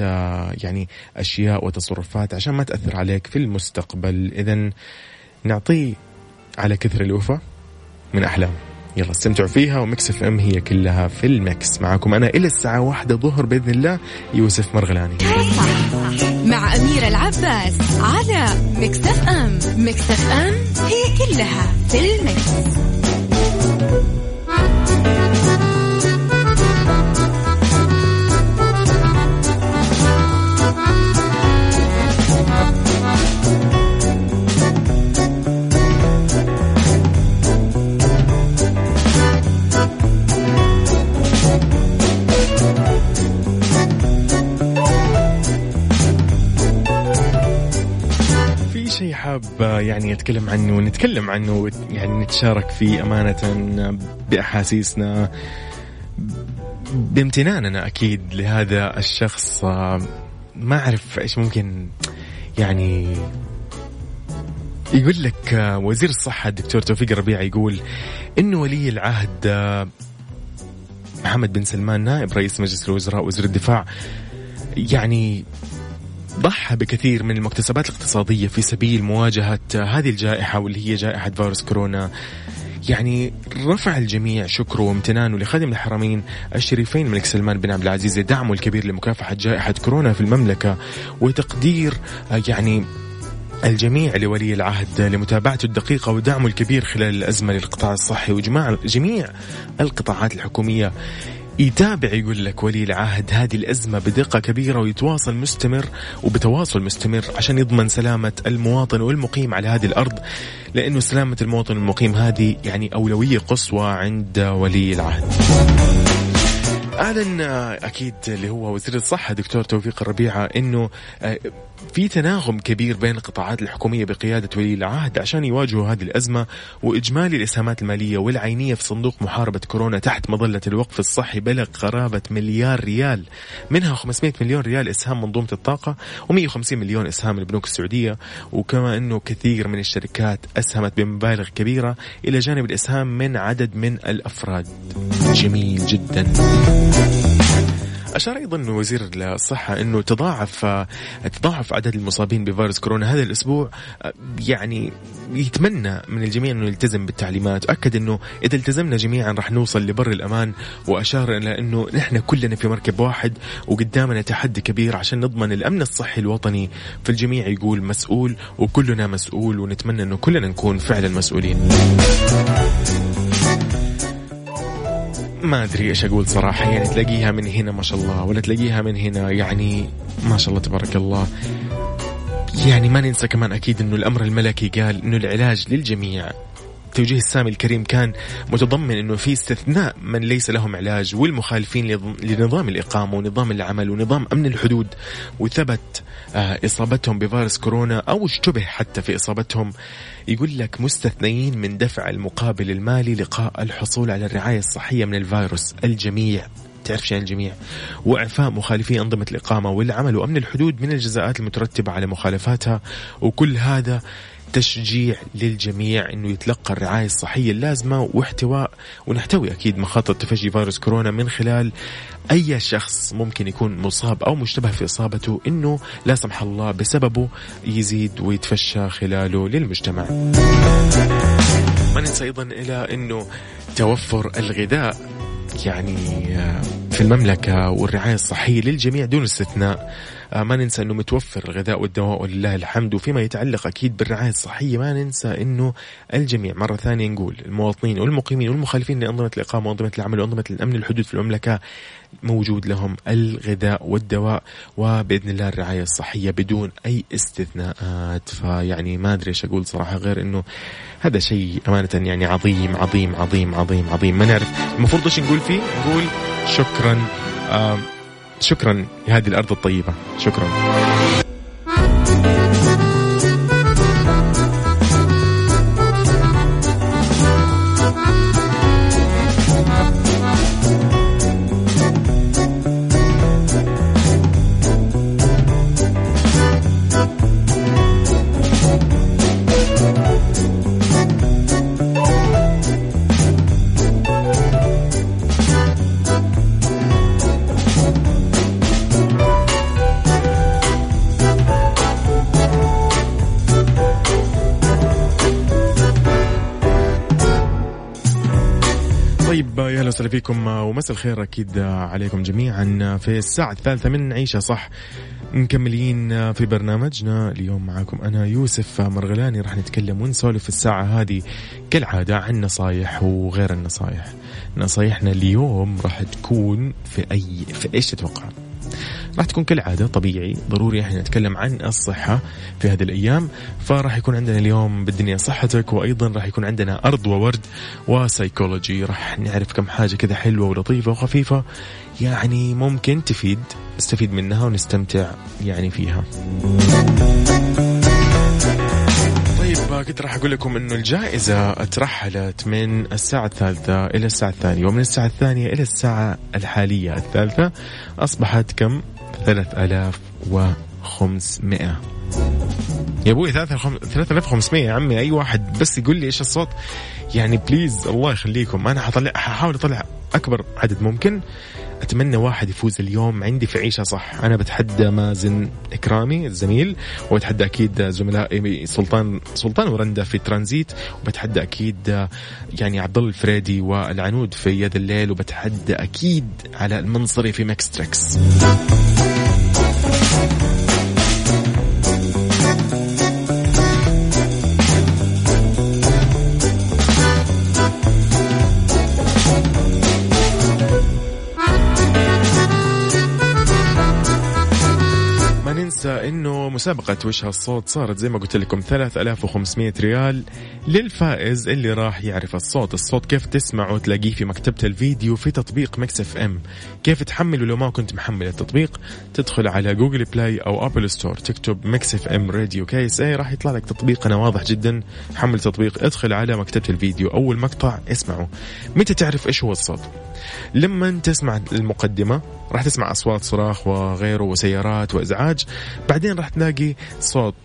آه، يعني أشياء وتصرفات عشان ما تأثر عليك في المستقبل. اذا نعطيه على كثر الوفا من احلام يلا استمتعوا فيها و Mix FM هي كلها في ال Mix معكم أنا إلى الساعة واحدة ظهر بإذن الله يوسف مرغلاني. مع أميرة العباس على Mix FM. Mix FM هي كلها في ال Mix. في شيء حاب آه، يعني أتكلم عنه ونتكلم عنه يعني نتشارك فيه أمانة بأحاسيسنا بامتناننا أكيد لهذا الشخص آه، ما أعرف إيش ممكن يعني يقول لك آه، وزير الصحة الدكتور توفيق الربيع يقول انه ولي العهد آه، محمد بن سلمان نائب رئيس مجلس الوزراء وزير الدفاع يعني ضحى بكثير من المكتسبات الاقتصادية في سبيل مواجهة هذه الجائحة واللي هي جائحة فيروس كورونا. يعني رفع الجميع شكره وامتنانه لخادم الحرمين الشريفين الملك سلمان بن عبد العزيز لدعمه الكبير لمكافحة جائحة كورونا في المملكة وتقدير يعني الجميع لولي العهد لمتابعته الدقيقة ودعمه الكبير خلال الأزمة للقطاع الصحي وجماع جميع القطاعات الحكومية. يتابع يقول لك ولي العهد هذه الأزمة بدقة كبيرة ويتواصل مستمر وبتواصل مستمر عشان يضمن سلامة المواطن والمقيم على هذه الأرض لأنه سلامة المواطن والمقيم هذه يعني أولوية قصوى عند ولي العهد. اعلن أكيد اللي هو وزير الصحة دكتور توفيق الربيعة إنه آه، في تناغم كبير بين القطاعات الحكومية بقيادة ولي العهد عشان يواجهوا هذه الأزمة وإجمالي الإسهامات المالية والعينية في صندوق محاربة كورونا تحت مظلة الوقف الصحي بلغ قرابة مليار ريال. منها 500 مليون ريال إسهام منظومة الطاقة و150 مليون إسهام البنوك السعودية وكما أنه كثير من الشركات أسهمت بمبالغ كبيرة إلى جانب الإسهام من عدد من الأفراد. جميل جدا. أشار أيضا وزير الصحة أنه تضاعف تضاعف عدد المصابين بفيروس كورونا هذا الأسبوع يعني يتمنى من الجميع أنه يلتزم بالتعليمات. أكد أنه إذا التزمنا جميعا راح نوصل لبر الأمان وأشار إلى أنه نحن كلنا في مركب واحد وقدامنا تحدي كبير عشان نضمن الأمن الصحي الوطني. فالجميع يقول مسؤول وكلنا مسؤول ونتمنى أنه كلنا نكون فعلا مسؤولين. ما أدري إيش أقول صراحة. يعني تلاقيها من هنا ما شاء الله ولا تلاقيها من هنا يعني ما شاء الله تبارك الله. يعني ما ننسى كمان أكيد إنه الأمر الملكي قال إنه العلاج للجميع. توجيه السامي الكريم كان متضمن إنه في استثناء من ليس لهم علاج والمخالفين لنظام الإقامة ونظام العمل ونظام أمن الحدود وثبت آه، إصابتهم بفيروس كورونا أو اشتبه حتى في إصابتهم. يقول لك مستثنيين من دفع المقابل المالي لقاء الحصول على الرعاية الصحية من الفيروس الجميع. تعرف شيء الجميع؟ وإعفاء مخالفي أنظمة الإقامة والعمل وأمن الحدود من الجزاءات المترتبة على مخالفاتها. وكل هذا تشجيع للجميع إنه يتلقى الرعاية الصحية اللازمة واحتواء ونحتوي أكيد مخاطر تفشي فيروس كورونا من خلال أي شخص ممكن يكون مصاب أو مشتبه في إصابته إنه لا سمح الله بسببه يزيد ويتفشى خلاله للمجتمع. ما ننسى أيضا إلى إنه توفر الغذاء يعني آه، في المملكة والرعاية الصحية للجميع دون استثناء ما ننسى أنه متوفر الغذاء والدواء ولله الحمد. وفيما يتعلق أكيد بالرعاية الصحية ما ننسى أنه الجميع مرة ثانية نقول المواطنين والمقيمين والمخالفين لأنظمة الإقامة وأنظمة العمل وأنظمة الأمن الحدود في المملكة موجود لهم الغذاء والدواء وبإذن الله الرعاية الصحية بدون أي استثناءات. فيعني ما أدري إيش أقول صراحة غير إنه هذا شيء أمانة يعني عظيم عظيم عظيم عظيم عظيم. ما نعرف المفروض إيش نقول فيه؟ نقول شكرا. آه شكرا لهذه الأرض الطيبة. شكرا. فيكم ومساء الخير أكيد عليكم جميعا في الساعة الثالثة من عيشة صح. مكملين في برنامجنا. اليوم معاكم أنا يوسف مرغلاني راح نتكلم ونسولف في الساعة هذه كالعادة عن نصايح وغير النصايح. نصايحنا اليوم راح تكون في أي في إيش تتوقع؟ راح تكون كالعادة طبيعي ضروري إحنا نتكلم عن الصحة في هذه الأيام. فراح يكون عندنا اليوم بالدنيا صحتك وأيضا راح يكون عندنا أرض وورد وسايكولوجي راح نعرف كم حاجة كذا حلوة ولطيفة وخفيفة يعني ممكن تفيد نستفيد منها ونستمتع يعني فيها. كنت راح أقول لكم إنه الجائزة ترحلت من الساعة الثالثة إلى الساعة الثانية ومن الساعة الثانية إلى الساعة الحالية الثالثة أصبحت كم؟ 3500 يا أبوي 3500 يا عمي أي واحد بس يقول لي إيش الصوت؟ يعني please الله يخليكم. أنا حطلع ححاول أطلع أكبر عدد ممكن. أتمنى واحد يفوز اليوم. عندي في عيشها صح. أنا بتحدى مازن إكرامي الزميل وبتحدى أكيد زملائي سلطان سلطان ورندا في ترانزيت وبتحدى أكيد يعني عبد الله الفريدي والعنود في يد الليل وبتحدى أكيد علي المنصري في Mix Trax مسابقة وش هالصوت صارت زي ما قلت لكم 3500 ريال للفائز اللي راح يعرف الصوت، الصوت كيف تسمعه تلاقيه في مكتبة الفيديو في تطبيق Mix FM، كيف تحمله لو ما كنت محمل التطبيق؟ تدخل على Google Play أو Apple Store تكتب Mix FM Radio KSA راح يطلع لك تطبيقنا واضح جدا، حمل تطبيق ادخل على مكتبة الفيديو أول مقطع اسمعه. متى تعرف إيش هو الصوت؟ لما تسمع المقدمة راح تسمع أصوات صراخ وغيره وسيارات وإزعاج بعدين راح تلاقي صوت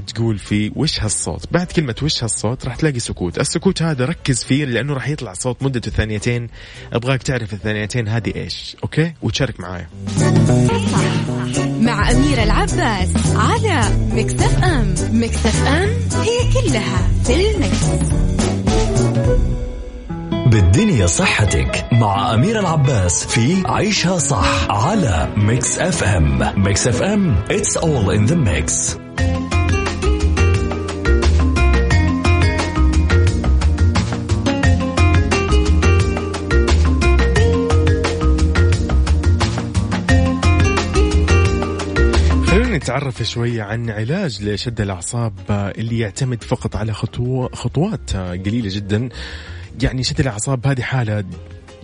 تقول فيه وش هالصوت؟ بعد كلمة وش هالصوت راح تلاقي سكوت. السكوت هذا ركز فيه لأنه راح يطلع صوت مدته ثانيتين. أبغاك تعرف الثانيتين هذه إيش أوكي؟ وتشارك معايا. مع أميرة العباس على Mix FM. Mix FM هي كلها في ال Mix. بالدنيا صحتك مع أمير العباس في عيشها صح على Mix FM Mix FM it's all in the mix. نتعرف شوية عن علاج لشد الأعصاب آه، اللي يعتمد فقط على خطوة خطوات آه، قليلة جدا. يعني شد الأعصاب هذه حالة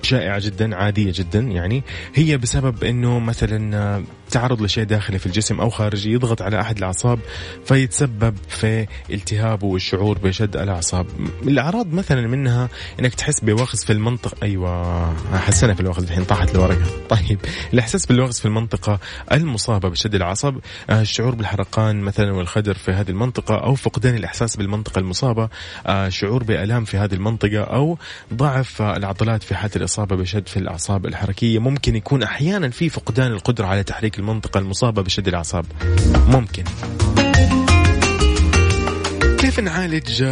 شائعة جدا عادية جدا يعني هي بسبب إنه مثلا تعرض لشيء داخلي في الجسم أو خارجي يضغط على أحد الأعصاب فيتسبب في التهاب والشعور بشد الأعصاب. الأعراض مثلا منها إنك تحس بوخز في المنطقة. أيوه حسنا في الوخز الحين طاحت الورقة. طيب الإحساس بالوخز في المنطقة المصابة بشد الأعصاب آه، الشعور بالحرقان مثلا والخدر في هذه المنطقة أو فقدان الإحساس بالمنطقة المصابة آه، شعور بآلام في هذه المنطقة أو ضعف العضلات في حالة الإصابة بشد في الأعصاب الحركية. ممكن يكون أحيانا في فقدان القدرة على تحريك المنطقة المصابة بشد الأعصاب. ممكن. كيف نعالج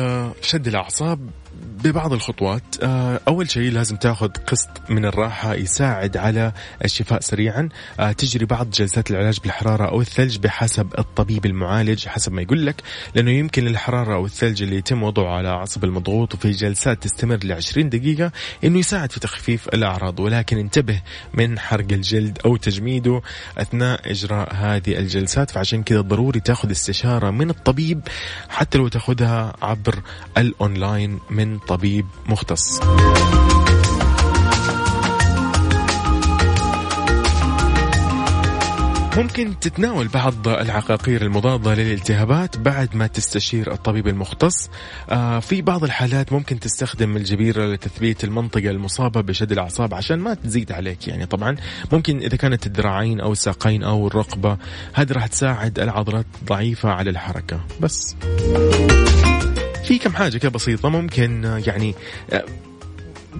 شد الأعصاب؟ ببعض الخطوات. آه، أول شيء لازم تأخذ قسط من الراحة يساعد على الشفاء سريعا. آه، تجري بعض جلسات العلاج بالحرارة أو الثلج بحسب الطبيب المعالج حسب ما يقول لك لأنه يمكن الحرارة أو الثلج اللي يتم وضعه على عصب المضغوط وفي جلسات تستمر ل 20 دقيقة إنه يساعد في تخفيف الأعراض. ولكن انتبه من حرق الجلد أو تجميده أثناء إجراء هذه الجلسات فعشان كذا ضروري تأخذ استشارة من الطبيب حتى لو تأخذها عبر الأونلاين من طبيب مختص. ممكن تتناول بعض العقاقير المضادة للالتهابات بعد ما تستشير الطبيب المختص. آه في بعض الحالات ممكن تستخدم الجبيرة لتثبيت المنطقة المصابة بشد الأعصاب عشان ما تزيد عليك. يعني طبعا ممكن إذا كانت الذراعين أو الساقين أو الرقبة هذه راح تساعد العضلات ضعيفة على الحركة. بس. في كم حاجة كده بسيطة ممكن آه، يعني آه،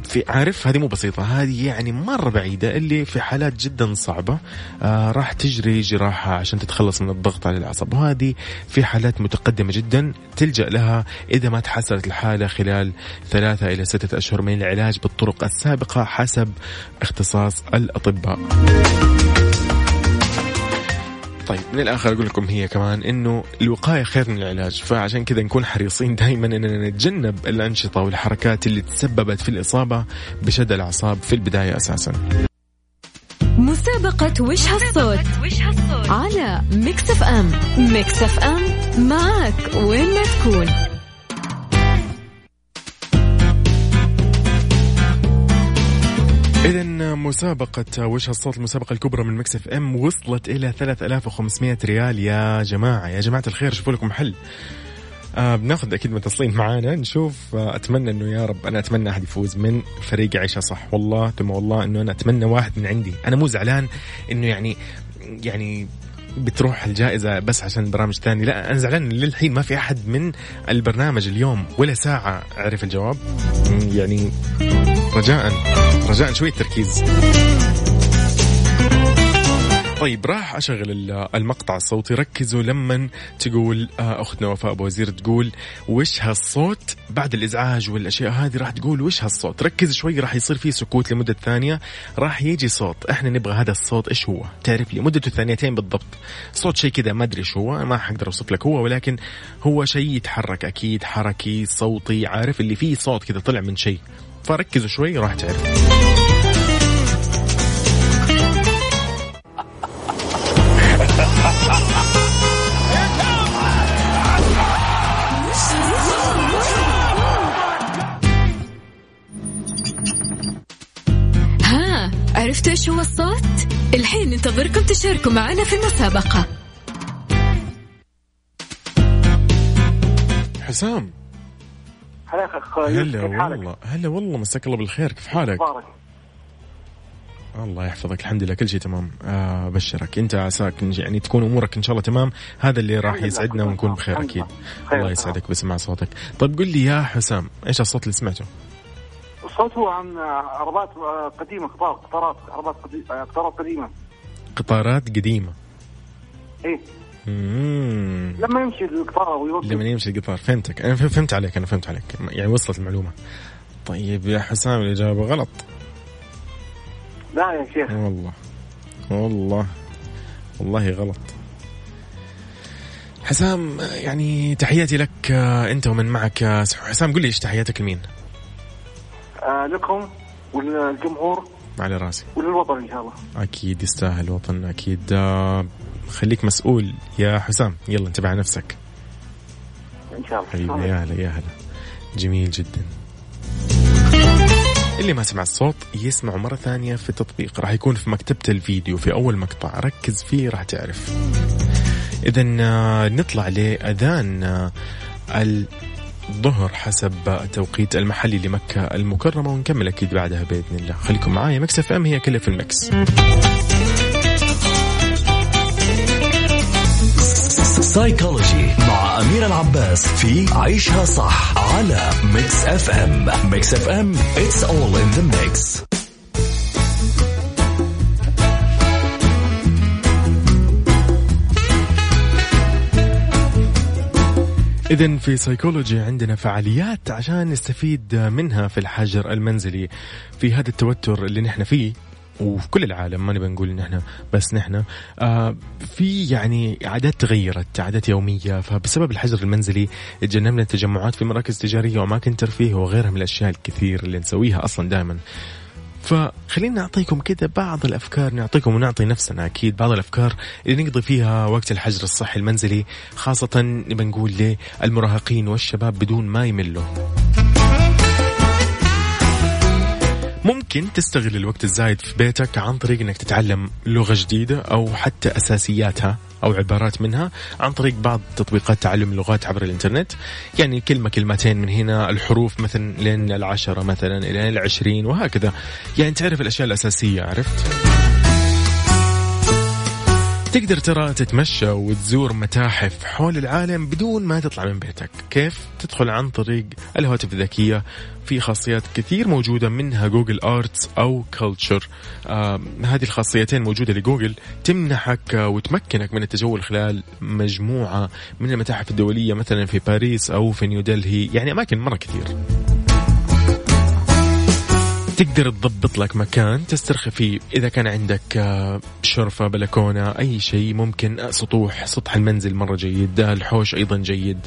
في عارف هذه مو بسيطة هذه يعني مرة بعيدة اللي في حالات جدا صعبة آه راح تجري جراحة عشان تتخلص من الضغط على العصب وهذه في حالات متقدمة جدا تلجأ لها إذا ما تحسنت الحالة خلال ثلاثة إلى ستة أشهر من العلاج بالطرق السابقة حسب اختصاص الأطباء. طيب من الآخر أقول لكم هي كمان إنه الوقاية خير من العلاج فعشان كذا نكون حريصين دائما إننا نتجنب الأنشطة والحركات اللي تسببت في الإصابة بشد الأعصاب في البداية أساسا. مسابقة وش هالصوت؟ على Mix FM. Mix FM معك وين ما تكون. مسابقة وش هالصوت؟ المسابقة الكبرى من Mix FM وصلت إلى 3500 ريال. يا جماعة يا جماعة الخير شوفوا لكم حل. آه بناخذ أكيد متصلين معانا نشوف آه أتمنى إنه يا رب أنا أتمنى أحد يفوز من فريق عيشها صح؟ والله ثم والله إنه أنا أتمنى واحد من عندي. أنا مو زعلان إنه يعني يعني بتروح الجائزة بس عشان البرامج الثاني لا أنا زعلان للحين ما في أحد من البرنامج اليوم ولا ساعة. عرف الجواب؟ يعني رجاء. رجاء شوية تركيز. طيب راح أشغل المقطع الصوتي. ركزوا لما تقول آه، أختنا وفاء أبو وزير تقول وش هالصوت؟ بعد الإزعاج والأشياء هذه راح تقول وش هالصوت؟ ركز شوي راح يصير فيه سكوت لمدة ثانية. راح يجي صوت. إحنا نبغى هذا الصوت إيش هو؟ تعرف لي مدته ثانيتين بالضبط. صوت شيء كذا ما أدري إيش هو ما حقدر أوصف لك هو ولكن هو شيء يتحرك أكيد حركي صوتي عارف اللي فيه صوت كذا طلع من شيء. فركزوا شوي راح تعرف. عرفتوا إيش هو الصوت؟ الحين ننتظركم تشاركوا معنا في المسابقة. حسام. هلا اخ هلا والله. هلا والله مساك الله بالخير. كيف حالك؟ الله يحفظك. الحمد لله كل شيء تمام. آه بشرك. انت عساك يعني تكون أمورك إن شاء الله تمام. هذا اللي راح يسعدنا ونكون بخير أكيد. الله يسعدك بسمع صوتك. طيب قل لي يا حسام إيش الصوت اللي سمعته؟ الصوت هو عن عربات قديمة قطار قطارات عربات قطارات قديمة. قطارات قديمة. إيه. مم. لما يمشي القطار ويوقف. لما يمشي القطار. فهمتك. أنا فهمت عليك أنا فهمت عليك. يعني وصلت المعلومة. طيب يا حسام الإجابة غلط. لا يا شيخ. والله. والله. والله غلط. حسام يعني تحياتي لك أنت ومن معك حسام قل لي إيش تحياتك لمين؟ آه لكم وللجمهور على راسي. وللوطن إن شاء الله. أكيد يستاهل الوطن أكيد. آه خليك مسؤول يا حسام. يلا انتبه على نفسك. إن شاء الله. حبيبي يا هلا يا هلا. جميل جدا. اللي ما سمع الصوت يسمعه مرة ثانية في التطبيق. راح يكون في مكتبة الفيديو في أول مقطع. ركز فيه راح تعرف. إذا نطلع لأذان آه، الظهر حسب التوقيت المحلي لمكة المكرمة ونكمل أكيد بعدها بإذن الله. خليكم معايا Mix FM هي كلها في ال Mix. سايكولوجي مع أمير العباس في عيشها صح على Mix FM. Mix FM it's all in the mix. إذا في سيكولوجي عندنا فعاليات عشان نستفيد منها في الحجر المنزلي. في هذا التوتر اللي نحن فيه وفي كل العالم ما نبي نقول ان إحنا بس نحن آه في يعني عادات تغيرت عادات يومية. فبسبب الحجر المنزلي تجنبنا التجمعات في مراكز تجارية وأماكن ترفيه وغيرها من الأشياء الكثير اللي نسويها أصلا دائما. فخلينا نعطيكم كذا بعض الأفكار نعطيكم ونعطي نفسنا أكيد بعض الأفكار اللي نقضي فيها وقت الحجر الصحي المنزلي خاصة نبي نقول للمراهقين والشباب بدون ما يملوا ممكن تستغل الوقت الزايد في بيتك عن طريق إنك تتعلم لغة جديدة أو حتى أساسياتها. أو عبارات منها عن طريق بعض تطبيقات تعلم اللغات عبر الإنترنت. يعني كلمة كلمتين من هنا الحروف مثلا لين العشرة مثلا إلى العشرين وهكذا. يعني تعرف الأشياء الأساسية عرفت؟ تقدر ترى تتمشى وتزور متاحف حول العالم بدون ما تطلع من بيتك. كيف؟ تدخل عن طريق الهواتف الذكية في خاصيات كثير موجودة منها Google Arts أو Culture. آه هذه الخاصيتين موجودة لجوجل تمنحك وتمكنك من التجول خلال مجموعة من المتاحف الدولية مثلا في باريس أو في نيودلهي يعني أماكن مرة كثير. تقدر تضبط لك مكان تسترخي فيه. إذا كان عندك آه، شرفة بلكونة أي شيء ممكن آه، سطوح سطح المنزل مرة جيد الحوش أيضا جيد.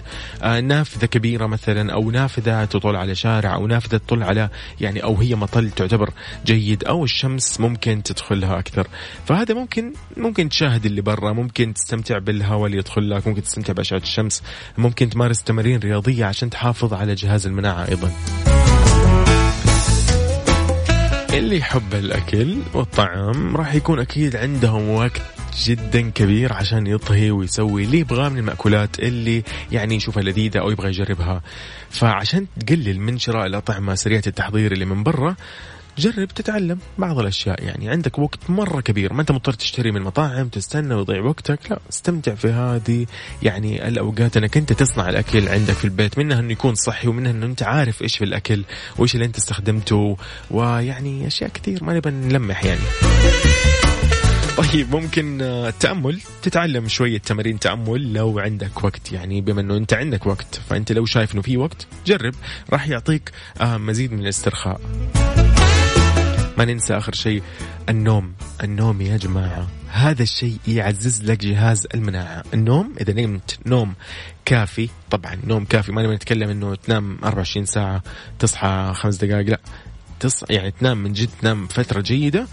آه، نافذة كبيرة مثلا أو نافذة تطل على شارع أو نافذة تطل على يعني أو هي مطل تعتبر جيد أو الشمس ممكن تدخلها أكثر. فهذا ممكن ممكن تشاهد اللي برا ممكن تستمتع بالهواء اللي يدخل لك ممكن تستمتع بأشعة الشمس ممكن تمارس تمارين رياضية عشان تحافظ على جهاز المناعة أيضا. اللي يحب الأكل والطعام راح يكون أكيد عندهم وقت جدا كبير عشان يطهي ويسوي اللي يبغاه من المأكولات اللي يعني يشوفها لذيذة أو يبغى يجربها. فعشان تقلل من شراء الأطعمة سريعة التحضير اللي من برا جرب تتعلم بعض الأشياء. يعني عندك وقت مرة كبير. ما أنت مضطر تشتري من مطاعم تستنى ويضيع وقتك. لا استمتع في هذه يعني الأوقات إنك أنت تصنع الأكل عندك في البيت منها إنه يكون صحي ومنها إنه أنت عارف إيش في الأكل وإيش اللي أنت استخدمته ويعني أشياء كثير. ما نبى نلمح يعني. طيب ممكن التأمل تتعلم شوية تمارين تأمل لو عندك وقت. يعني بما إنه أنت عندك وقت فأنت لو شايف إنه في وقت جرب. راح يعطيك آه، مزيد من الاسترخاء. ما ننسى آخر شيء النوم. النوم يا جماعة. هذا الشيء يعزز لك جهاز المناعة. النوم إذا نمت نوم كافي طبعا نوم كافي ما نبي نتكلم أنه تنام 24 ساعة تصحى خمس دقائق لا. تصحى يعني تنام من جد تنام فترة جيدة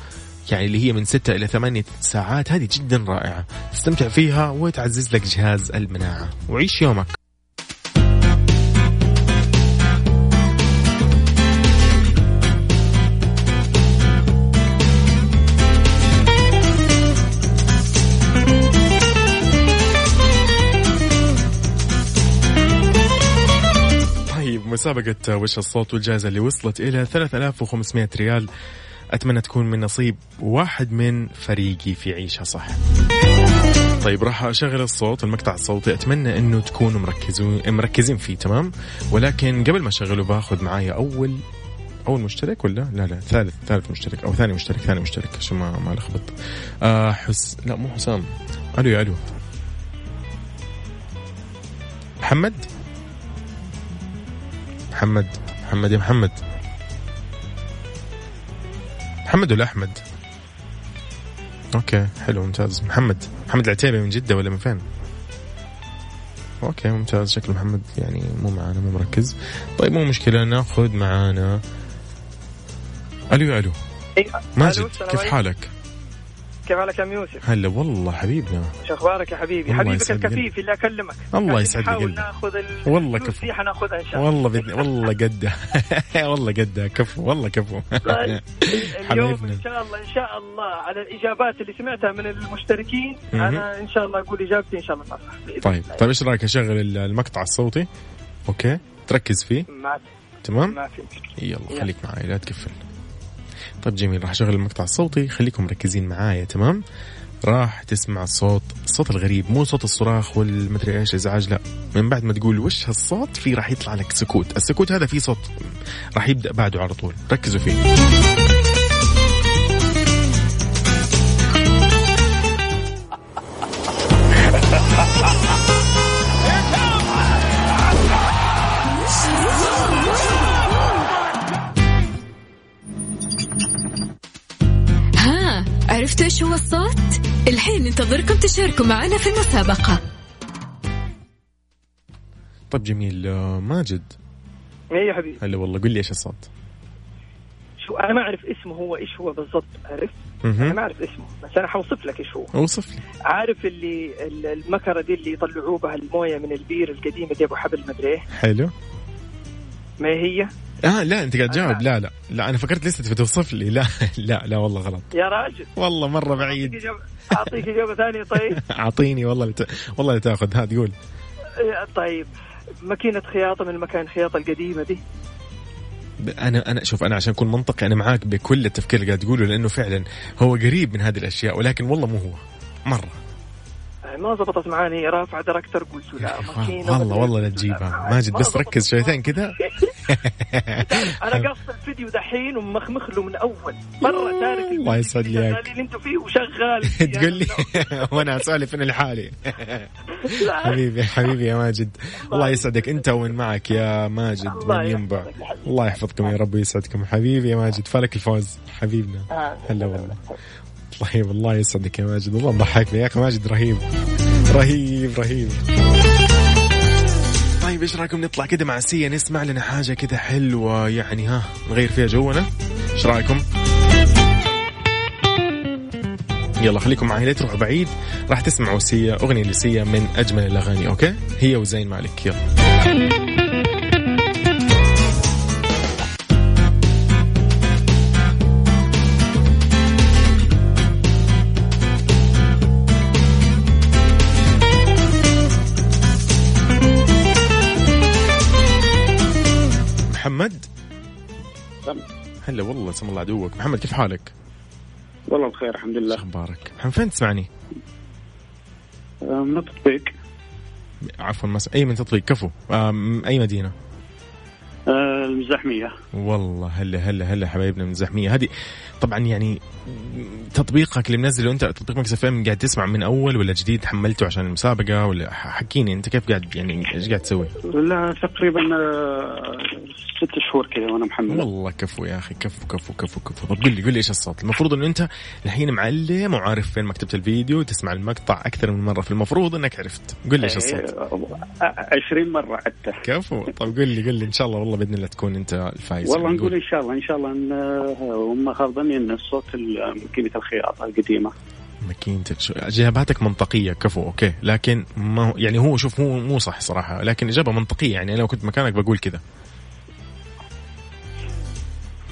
يعني اللي هي من ستة إلى ثمانية ساعات هذه جدا رائعة. تستمتع فيها وتعزز لك جهاز المناعة. وعيش يومك. مسابقة وش الصوت والجائزة اللي وصلت إلى 3500 ريال. أتمنى تكون من نصيب واحد من فريقي في عيشها صح طيب راح أشغل الصوت المقطع الصوتي. أتمنى أنه تكونوا مركزين مركزين فيه تمام؟ ولكن قبل ما أشغله باخذ معايا أول أول مشترك ولا؟ لا لا ثالث ثالث مشترك أو ثاني مشترك ثاني مشترك عشان ما ما لخبط آه حس لا مو حسام. ألو يا ألو. محمد؟ محمد. محمد يا محمد. محمد ولا أحمد؟ okay حلو ممتاز. محمد. محمد العتيبي من جدة ولا من فين؟ okay ممتاز. شكل محمد يعني مو معانا مو مركز. طيب مو مشكلة ناخذ معانا. ألو ألو. إيه، ماجد كيف حالك؟ كيف حالك يا يوسف؟ هلا والله حبيبنا شو أخبارك يا حبيبي؟ الله حبيبك الكفيف اللي أكلمك. الله قاعدين يسعد نحاول. ناخذ ال- والله كفو. دي حناخذها إن شاء الله. والله بإذن والله قده والله قده كفو. والله كفو. طيب، اليوم إن شاء الله إن شاء الله على الإجابات اللي سمعتها من المشتركين. أنا إن شاء الله أقول إجابتي إن شاء الله. صح طيب. طيب إيش رأيك أشغل ال- المقطع الصوتي؟ أوكي. تركز فيه. ما تمام؟ ما في. يلا يلا. خليك معي. لا تقفل طيب جميل راح أشغل المقطع الصوتي خليكم مركزين معايا تمام؟ راح تسمع الصوت الصوت الغريب مو صوت الصراخ والمدري إيش إزعاج لا. من بعد ما تقول وش هالصوت في راح يطلع لك سكوت. السكوت هذا فيه صوت راح يبدأ بعده على طول. ركزوا فيه. عرفتوا إيش هو الصوت؟ الحين ننتظركم تشاركوا معنا في المسابقة. طيب جميل. آه، ماجد. إيه يا حبيبي. هلا والله قل لي إيش الصوت؟ شو أنا ما أعرف اسمه هو إيش هو بالضبط عرفت؟ أنا ما. أعرف اسمه بس أنا حوصف لك إيش هو. أوصف لي. عارف اللي ال- المكرة دي اللي يطلعوه بها الموية من البير القديمة دي أبو حبل مدري إيه؟ حلو. ما هي؟ آه لا أنت قاعد تجاوب. لا لا. لا أنا فكرت لسه بتوصف لي. لا لا لا والله غلط. يا راجل. والله مرة بعيد. أعطيك إجابة ثانية طيب. أعطيني والله لت... والله لا تاخذ ها تقول إيه، طيب. ماكينة خياطة من مكان الخياطه القديمة دي. أنا أنا شوف أنا عشان أكون منطقي أنا معاك بكل التفكير اللي قاعد تقوله لأنه فعلا هو قريب من هذه الأشياء ولكن والله مو هو. مرة. آه، ما زبطت معاني. رافع دايركتر قلت لا والله والله لا تجيبها. لا. ماجد ما بس. ركز شويتين كذا أنا قص الفيديو دحين ومخمخ له من أول. مرة تارك الله يسعد لي إياك. شغالين أنتوا فيه وشغال. تقول لي وأنا أسولف أنا لحالي. حبيبي حبيبي يا ماجد. الله يسعدك. أنت ومن معك يا ماجد؟ من ينبع. الله يحفظكم يا رب ويسعدكم. حبيبي يا ماجد فالك الفوز. حبيبنا. آه. هلا والله. طيب الله يسعدك يا ماجد. والله ضحكني يا أخي ماجد رهيب. رهيب رهيب. طيب إيش رأيكم نطلع كده مع سيا نسمع لنا حاجة كده حلوة يعني ها نغير فيها جونا. إيش رأيكم؟ يلا خليكم معي لا تروحوا بعيد راح تسمعوا سيا أغنية لسيا من أجمل الأغاني أوكي؟ هي وزين مالك يلا. هلا والله سم الله عدوك. محمد كيف حالك؟ والله بخير الحمد لله. أخبارك محمد فين تسمعني؟ من التطبيق عفوا مس... أي من تطبيق كفو. أي مدينة؟ آه، المزاحمية. والله هلا هلا هلا حبايبنا من المزاحمية هذه طبعا يعني تطبيقك اللي منزله أنت تطبيق Mix FM قاعد تسمع من أول ولا جديد حملته عشان المسابقة ولا حكيني أنت كيف قاعد يعني إيش قاعد تسوي؟ لا تقريبا آه، ست شهور كذا وأنا محمل والله كفو يا أخي كفو كفو كفو كفو طب قل لي قل لي إيش الصوت؟ المفروض إنه أنت الحين معلم وعارف فين مكتبة الفيديو تسمع المقطع أكثر من مرة فالمفروض إنك عرفت قل لي إيش الصوت؟ آه، 20 مرة حتى كفو طب قل لي قل لي إن شاء الله والله بإذن الله تكون أنت الفايز والله نقول قول. إن شاء الله إن شاء الله إن آه، هم خربني ان الصوت ال- ماكينة الخياطة القديمة. ماكينتك شو- اجاباتك منطقية كفو okay. لكن ما هو يعني هو شوف هو مو صح صراحة. لكن إجابة منطقية يعني أنا لو كنت مكانك بقول كذا.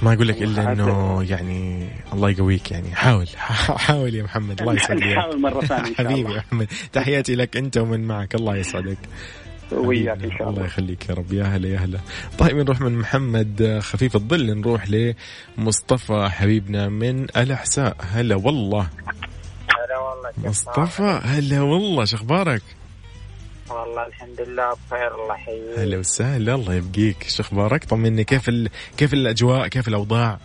ما أقول لك إلا إنه يعني الله يقويك يعني. حاول. حاول يا محمد الله يسعدك. نحاول ثانية إن شاء حبيبي يا محمد. تحياتي لك أنت ومن معك. الله يسعدك. وياك إن شاء الله. الله يخليك يا رب. يا هلا يا هلا. طيب نروح من محمد خفيف الظل نروح لمصطفى حبيبنا من الأحساء. هلا والله. هلا والله مصطفى هلا والله شخبارك حالك؟ والله الحمد لله بخير الله يحييك. هلا وسهلا الله يبقيك. شو أخبارك؟ طمني كيف ال... كيف الأجواء؟ كيف الأوضاع؟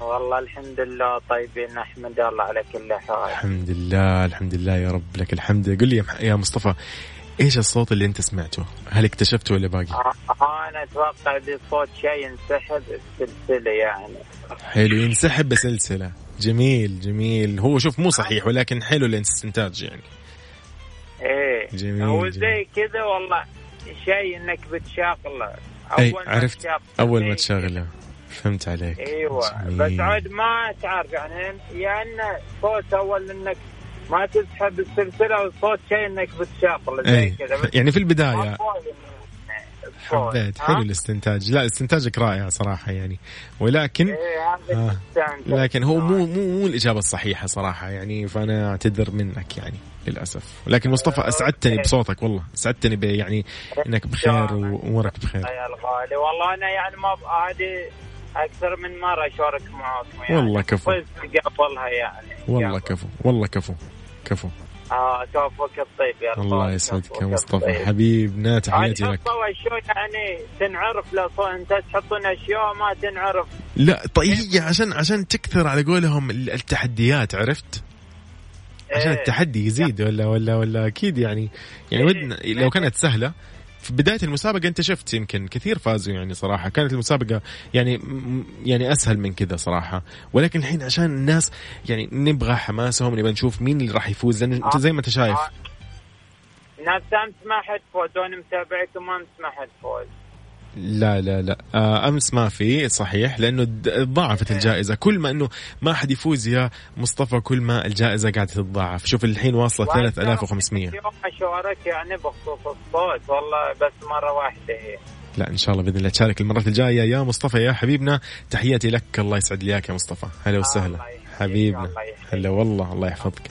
والله الحمد لله طيبين نحمد الله على كل حال. الحمد لله الحمد لله يا رب لك الحمد. قل لي يا مصطفى إيش الصوت اللي أنت سمعته؟ هل اكتشفته ولا باقي؟ آه، أنا أتوقع بصوت شيء ينسحب السلسله يعني. حلو ينسحب بسلسلة. جميل جميل. هو شوف مو صحيح ولكن حلو الاستنتاج يعني. إيه جميل، هو. زي كذا والله شيء إنك بتشغله أي ما عرفت؟ أول ما إيه. تشغله فهمت عليك. إيوه جميل. بس عاد ما تعرف يعني يا إنه صوت أول إنك ما تسحب السلسلة والصوت شيء إنك زي اي كذا يعني في البداية. الصوت. حبيت؟ حلو الاستنتاج. لا استنتاجك رائع صراحة يعني. ولكن إيه، آه. لكن هو مو مو مو الإجابة الصحيحة صراحة يعني فأنا أعتذر منك يعني للأسف. لكن مصطفى أسعدتني بصوتك والله. أسعدتني يعني إنك بخير وأمورك بخير. يا الغالي. والله أنا يعني ما هذه أكثر من مرة أشارك معاكم يعني. والله كفو. قبلها يعني. والله كفو. والله كفو. كفو. آه كفوك الطيب يا الله يسعدك يا مصطفى. حبيبنا تحياتي يعني لك. حطوا اشياء يعني تنعرف لا صو- أنت تحطون أشياء ما تنعرف؟ لا طيب عشان عشان تكثر على قولهم ال- التحديات عرفت؟ عشان إيه. التحدي يزيد ولا ولا ولا أكيد يعني يعني ودنا لو كانت سهلة في بداية المسابقة أنت شفت يمكن كثير فازوا يعني صراحة. كانت المسابقة يعني يعني أسهل من كذا صراحة. ولكن الحين عشان الناس يعني نبغى حماسهم نبغى نشوف مين اللي راح يفوز. لأنه أنت زي ما أنت شايف. ناس ما حد فوز وأنا امس ما حد فوز. لا لا لا. آه، أمس ما في صحيح لأنه ضاعفت الجائزة. كل ما إنه ما حد يفوز يا مصطفى كل ما الجائزة قاعدة تتضاعف. شوف الحين واصلة 3500 اليوم اشارك يعني بخصوص الصوت والله بس مرة واحدة. هي لا إن شاء الله بإذن الله تشارك المرات الجاية. يا مصطفى يا حبيبنا تحياتي لك. الله يسعد لي اياك يا مصطفى. هلا وسهلا. حبيبنا. هلا والله الله يحفظك.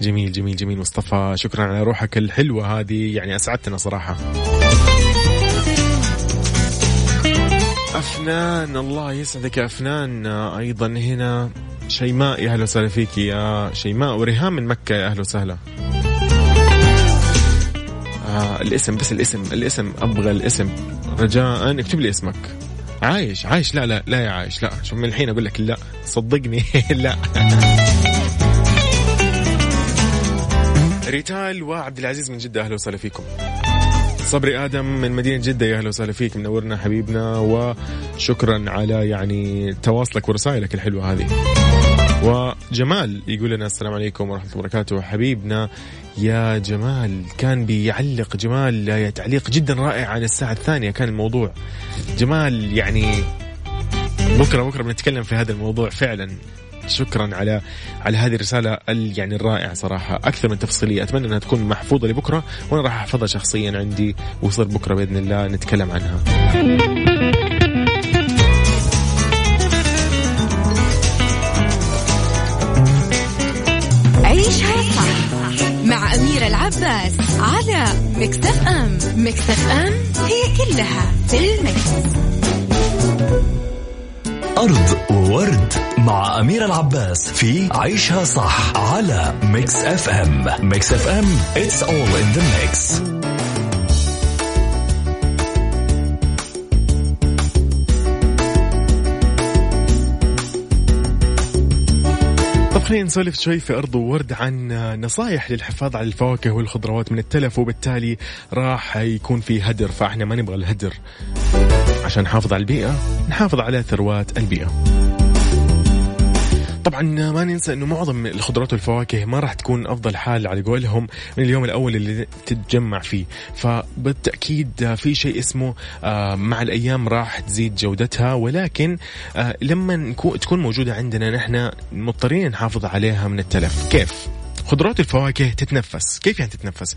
جميل جميل جميل مصطفى. شكرا على روحك الحلوة هذه. يعني أسعدتنا صراحة. أفنان الله يسعدك يا أفنان. أيضا هنا شيماء يا أهلا وسهلا فيك يا شيماء. وريهام من مكة يا أهلا وسهلا. آه الاسم بس الاسم الاسم أبغى الاسم. رجاء اكتب لي اسمك. عايش عايش. لا لا لا يا عايش لا. شوف من الحين أقول لك لا. صدقني لا. ريتال وعبد العزيز من جدة أهلا وسهلا فيكم. صبري آدم من مدينة جدة. يا أهلا وسهلا فيك. منورنا حبيبنا وشكرا على يعني تواصلك ورسائلك الحلوة هذه. وجمال يقول لنا السلام عليكم ورحمة الله وبركاته. حبيبنا يا جمال كان بيعلق جمال تعليق جدا رائع عن الساعة الثانية. كان الموضوع جمال يعني بكرة بكرة بنتكلم في هذا الموضوع فعلا. شكرا على على هذه الرسالة ال- يعني الرائعة صراحة. أكثر من تفصيلية. أتمنى أنها تكون محفوظة لبكرة وأنا راح أحفظها شخصيا عندي ويصير بكرة بإذن الله نتكلم عنها. عيشها صح مع أميرة العباس على Mix FM Mix FM هي كلها في ال Mix. أرض وورد. مع أمير العباس في عيشها صح على Mix FM Mix FM it's all in the mix. خلينا نسولف شوي في أرض وورد عن نصائح للحفاظ على الفواكه والخضروات من التلف وبالتالي راح يكون في هدر فاحنا ما نبغى الهدر. عشان نحافظ على البيئة نحافظ على ثروات البيئة. طبعا ما ننسى إنه معظم الخضروات والفواكه ما راح تكون أفضل حال على قولهم من اليوم الأول اللي تتجمع فيه. فبالتأكيد في شيء اسمه آه، مع الأيام راح تزيد جودتها. ولكن آه، لما تكون موجودة عندنا نحن مضطرين نحافظ عليها من التلف. كيف؟ خضروات الفواكه تتنفس. كيف يعني تتنفس؟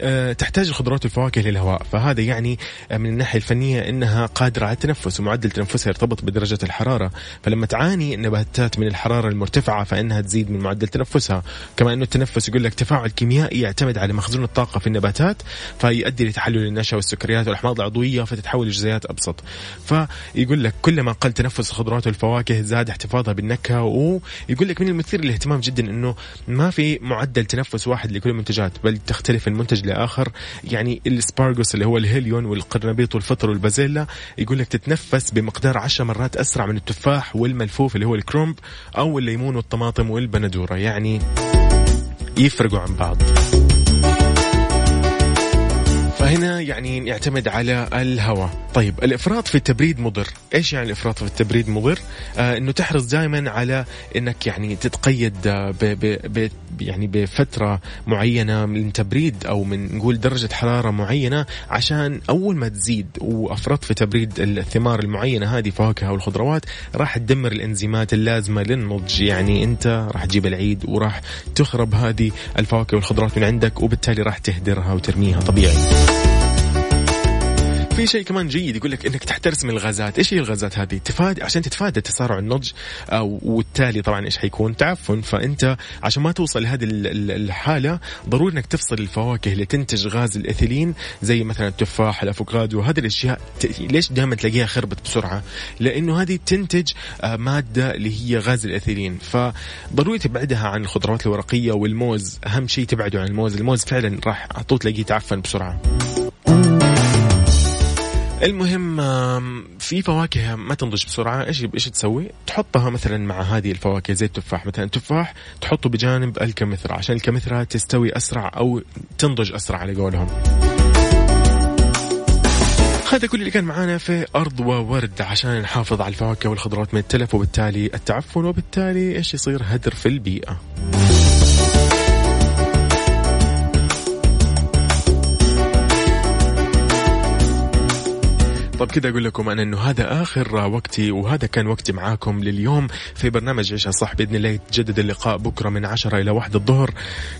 أه تحتاج الخضروات والفواكه للهواء. فهذا يعني من الناحية الفنية أنها قادرة على التنفس ومعدل تنفسها يرتبط بدرجة الحرارة. فلما تعاني النباتات من الحرارة المرتفعة فإنها تزيد من معدل تنفسها. كما أنه التنفس يقول لك تفاعل كيميائي يعتمد على مخزون الطاقة في النباتات فيؤدي لتحلل النشا والسكريات والأحماض العضوية فتتحول لجزيئات أبسط. فيقول لك كلما قل تنفس الخضروات والفواكه زاد احتفاظها بالنكهة ويقول لك من المثير للاهتمام جدا أنه ما في معدل تنفس واحد لكل المنتجات بل تختلف من منتج لآخر. يعني السبارغوس اللي هو الهيليون والقرنبيط والفطر والبازيلا يقول لك تتنفس بمقدار 10 مرات أسرع من التفاح والملفوف اللي هو الكرومب أو الليمون والطماطم والبندورة. يعني يفرقوا عن بعض. يعني يعتمد على الهواء طيب الإفراط في التبريد مضر. إيش يعني الإفراط في التبريد مضر؟ آه إنه تحرص دائما على إنك يعني تتقيد آه، ب ب ب يعني بفترة معينة من تبريد أو من نقول درجة حرارة معينة عشان أول ما تزيد وافرطت في تبريد الثمار المعينة هذه فواكه والخضروات راح تدمر الإنزيمات اللازمة للنضج. يعني أنت راح تجيب العيد وراح تخرب هذه الفواكه والخضروات من عندك وبالتالي راح تهدرها وترميها طبيعي. في شيء كمان جيد يقول لك إنك تحترس من الغازات، إيش هي الغازات هذه؟ تفادي عشان تتفادى تسارع النضج آه، والتالي طبعا إيش حيكون؟ تعفن، فأنت عشان ما توصل لهذه الحالة ضروري إنك تفصل الفواكه اللي تنتج غاز الإثيلين زي مثلا التفاح، الأفوكادو، هذه الأشياء ليش دائما تلاقيها خربت بسرعة؟ لأنه هذه تنتج آه، مادة اللي هي غاز الإثيلين، فضروري تبعدها عن الخضروات الورقية والموز، أهم شيء تبعدوا عن الموز، الموز فعلا راح على طول تلاقيه تعفن بسرعة. المهم في فواكه ما تنضج بسرعة إيش إيش تسوي؟ تحطها مثلا مع هذه الفواكه زي التفاح مثلا التفاح تحطه بجانب الكمثرى عشان الكمثرى تستوي أسرع أو تنضج أسرع على قولهم. هذا كل اللي كان معانا في أرض وورد عشان نحافظ على الفواكه والخضروات من التلف وبالتالي التعفن وبالتالي إيش يصير هدر في البيئة طب كذا أقول لكم أنا إنه هذا آخر وقتي وهذا كان وقتي معاكم لليوم في برنامج عيشها صح بإذن الله يتجدد اللقاء بكرة من 10 إلى 1 الظهر.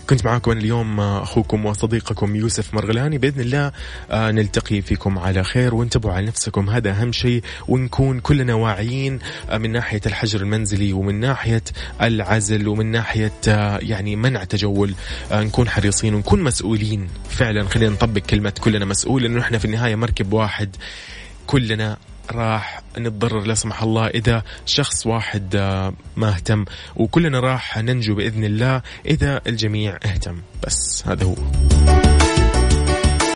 كنت معاكم اليوم أخوكم وصديقكم يوسف مرغلاني. بإذن الله آه، نلتقي فيكم على خير وانتبهوا على نفسكم. هذا أهم شيء ونكون كلنا واعيين آه، من ناحية الحجر المنزلي ومن ناحية العزل ومن ناحية آه، يعني منع تجول. نكون حريصين ونكون مسؤولين. فعلا خلينا نطبق كلمة كلنا مسؤول لأنه إحنا في النهاية مركب واحد. كلنا راح نتضرر لا سمح الله إذا شخص واحد آه، ما اهتم وكلنا راح ننجو بإذن الله إذا الجميع اهتم. بس هذا هو.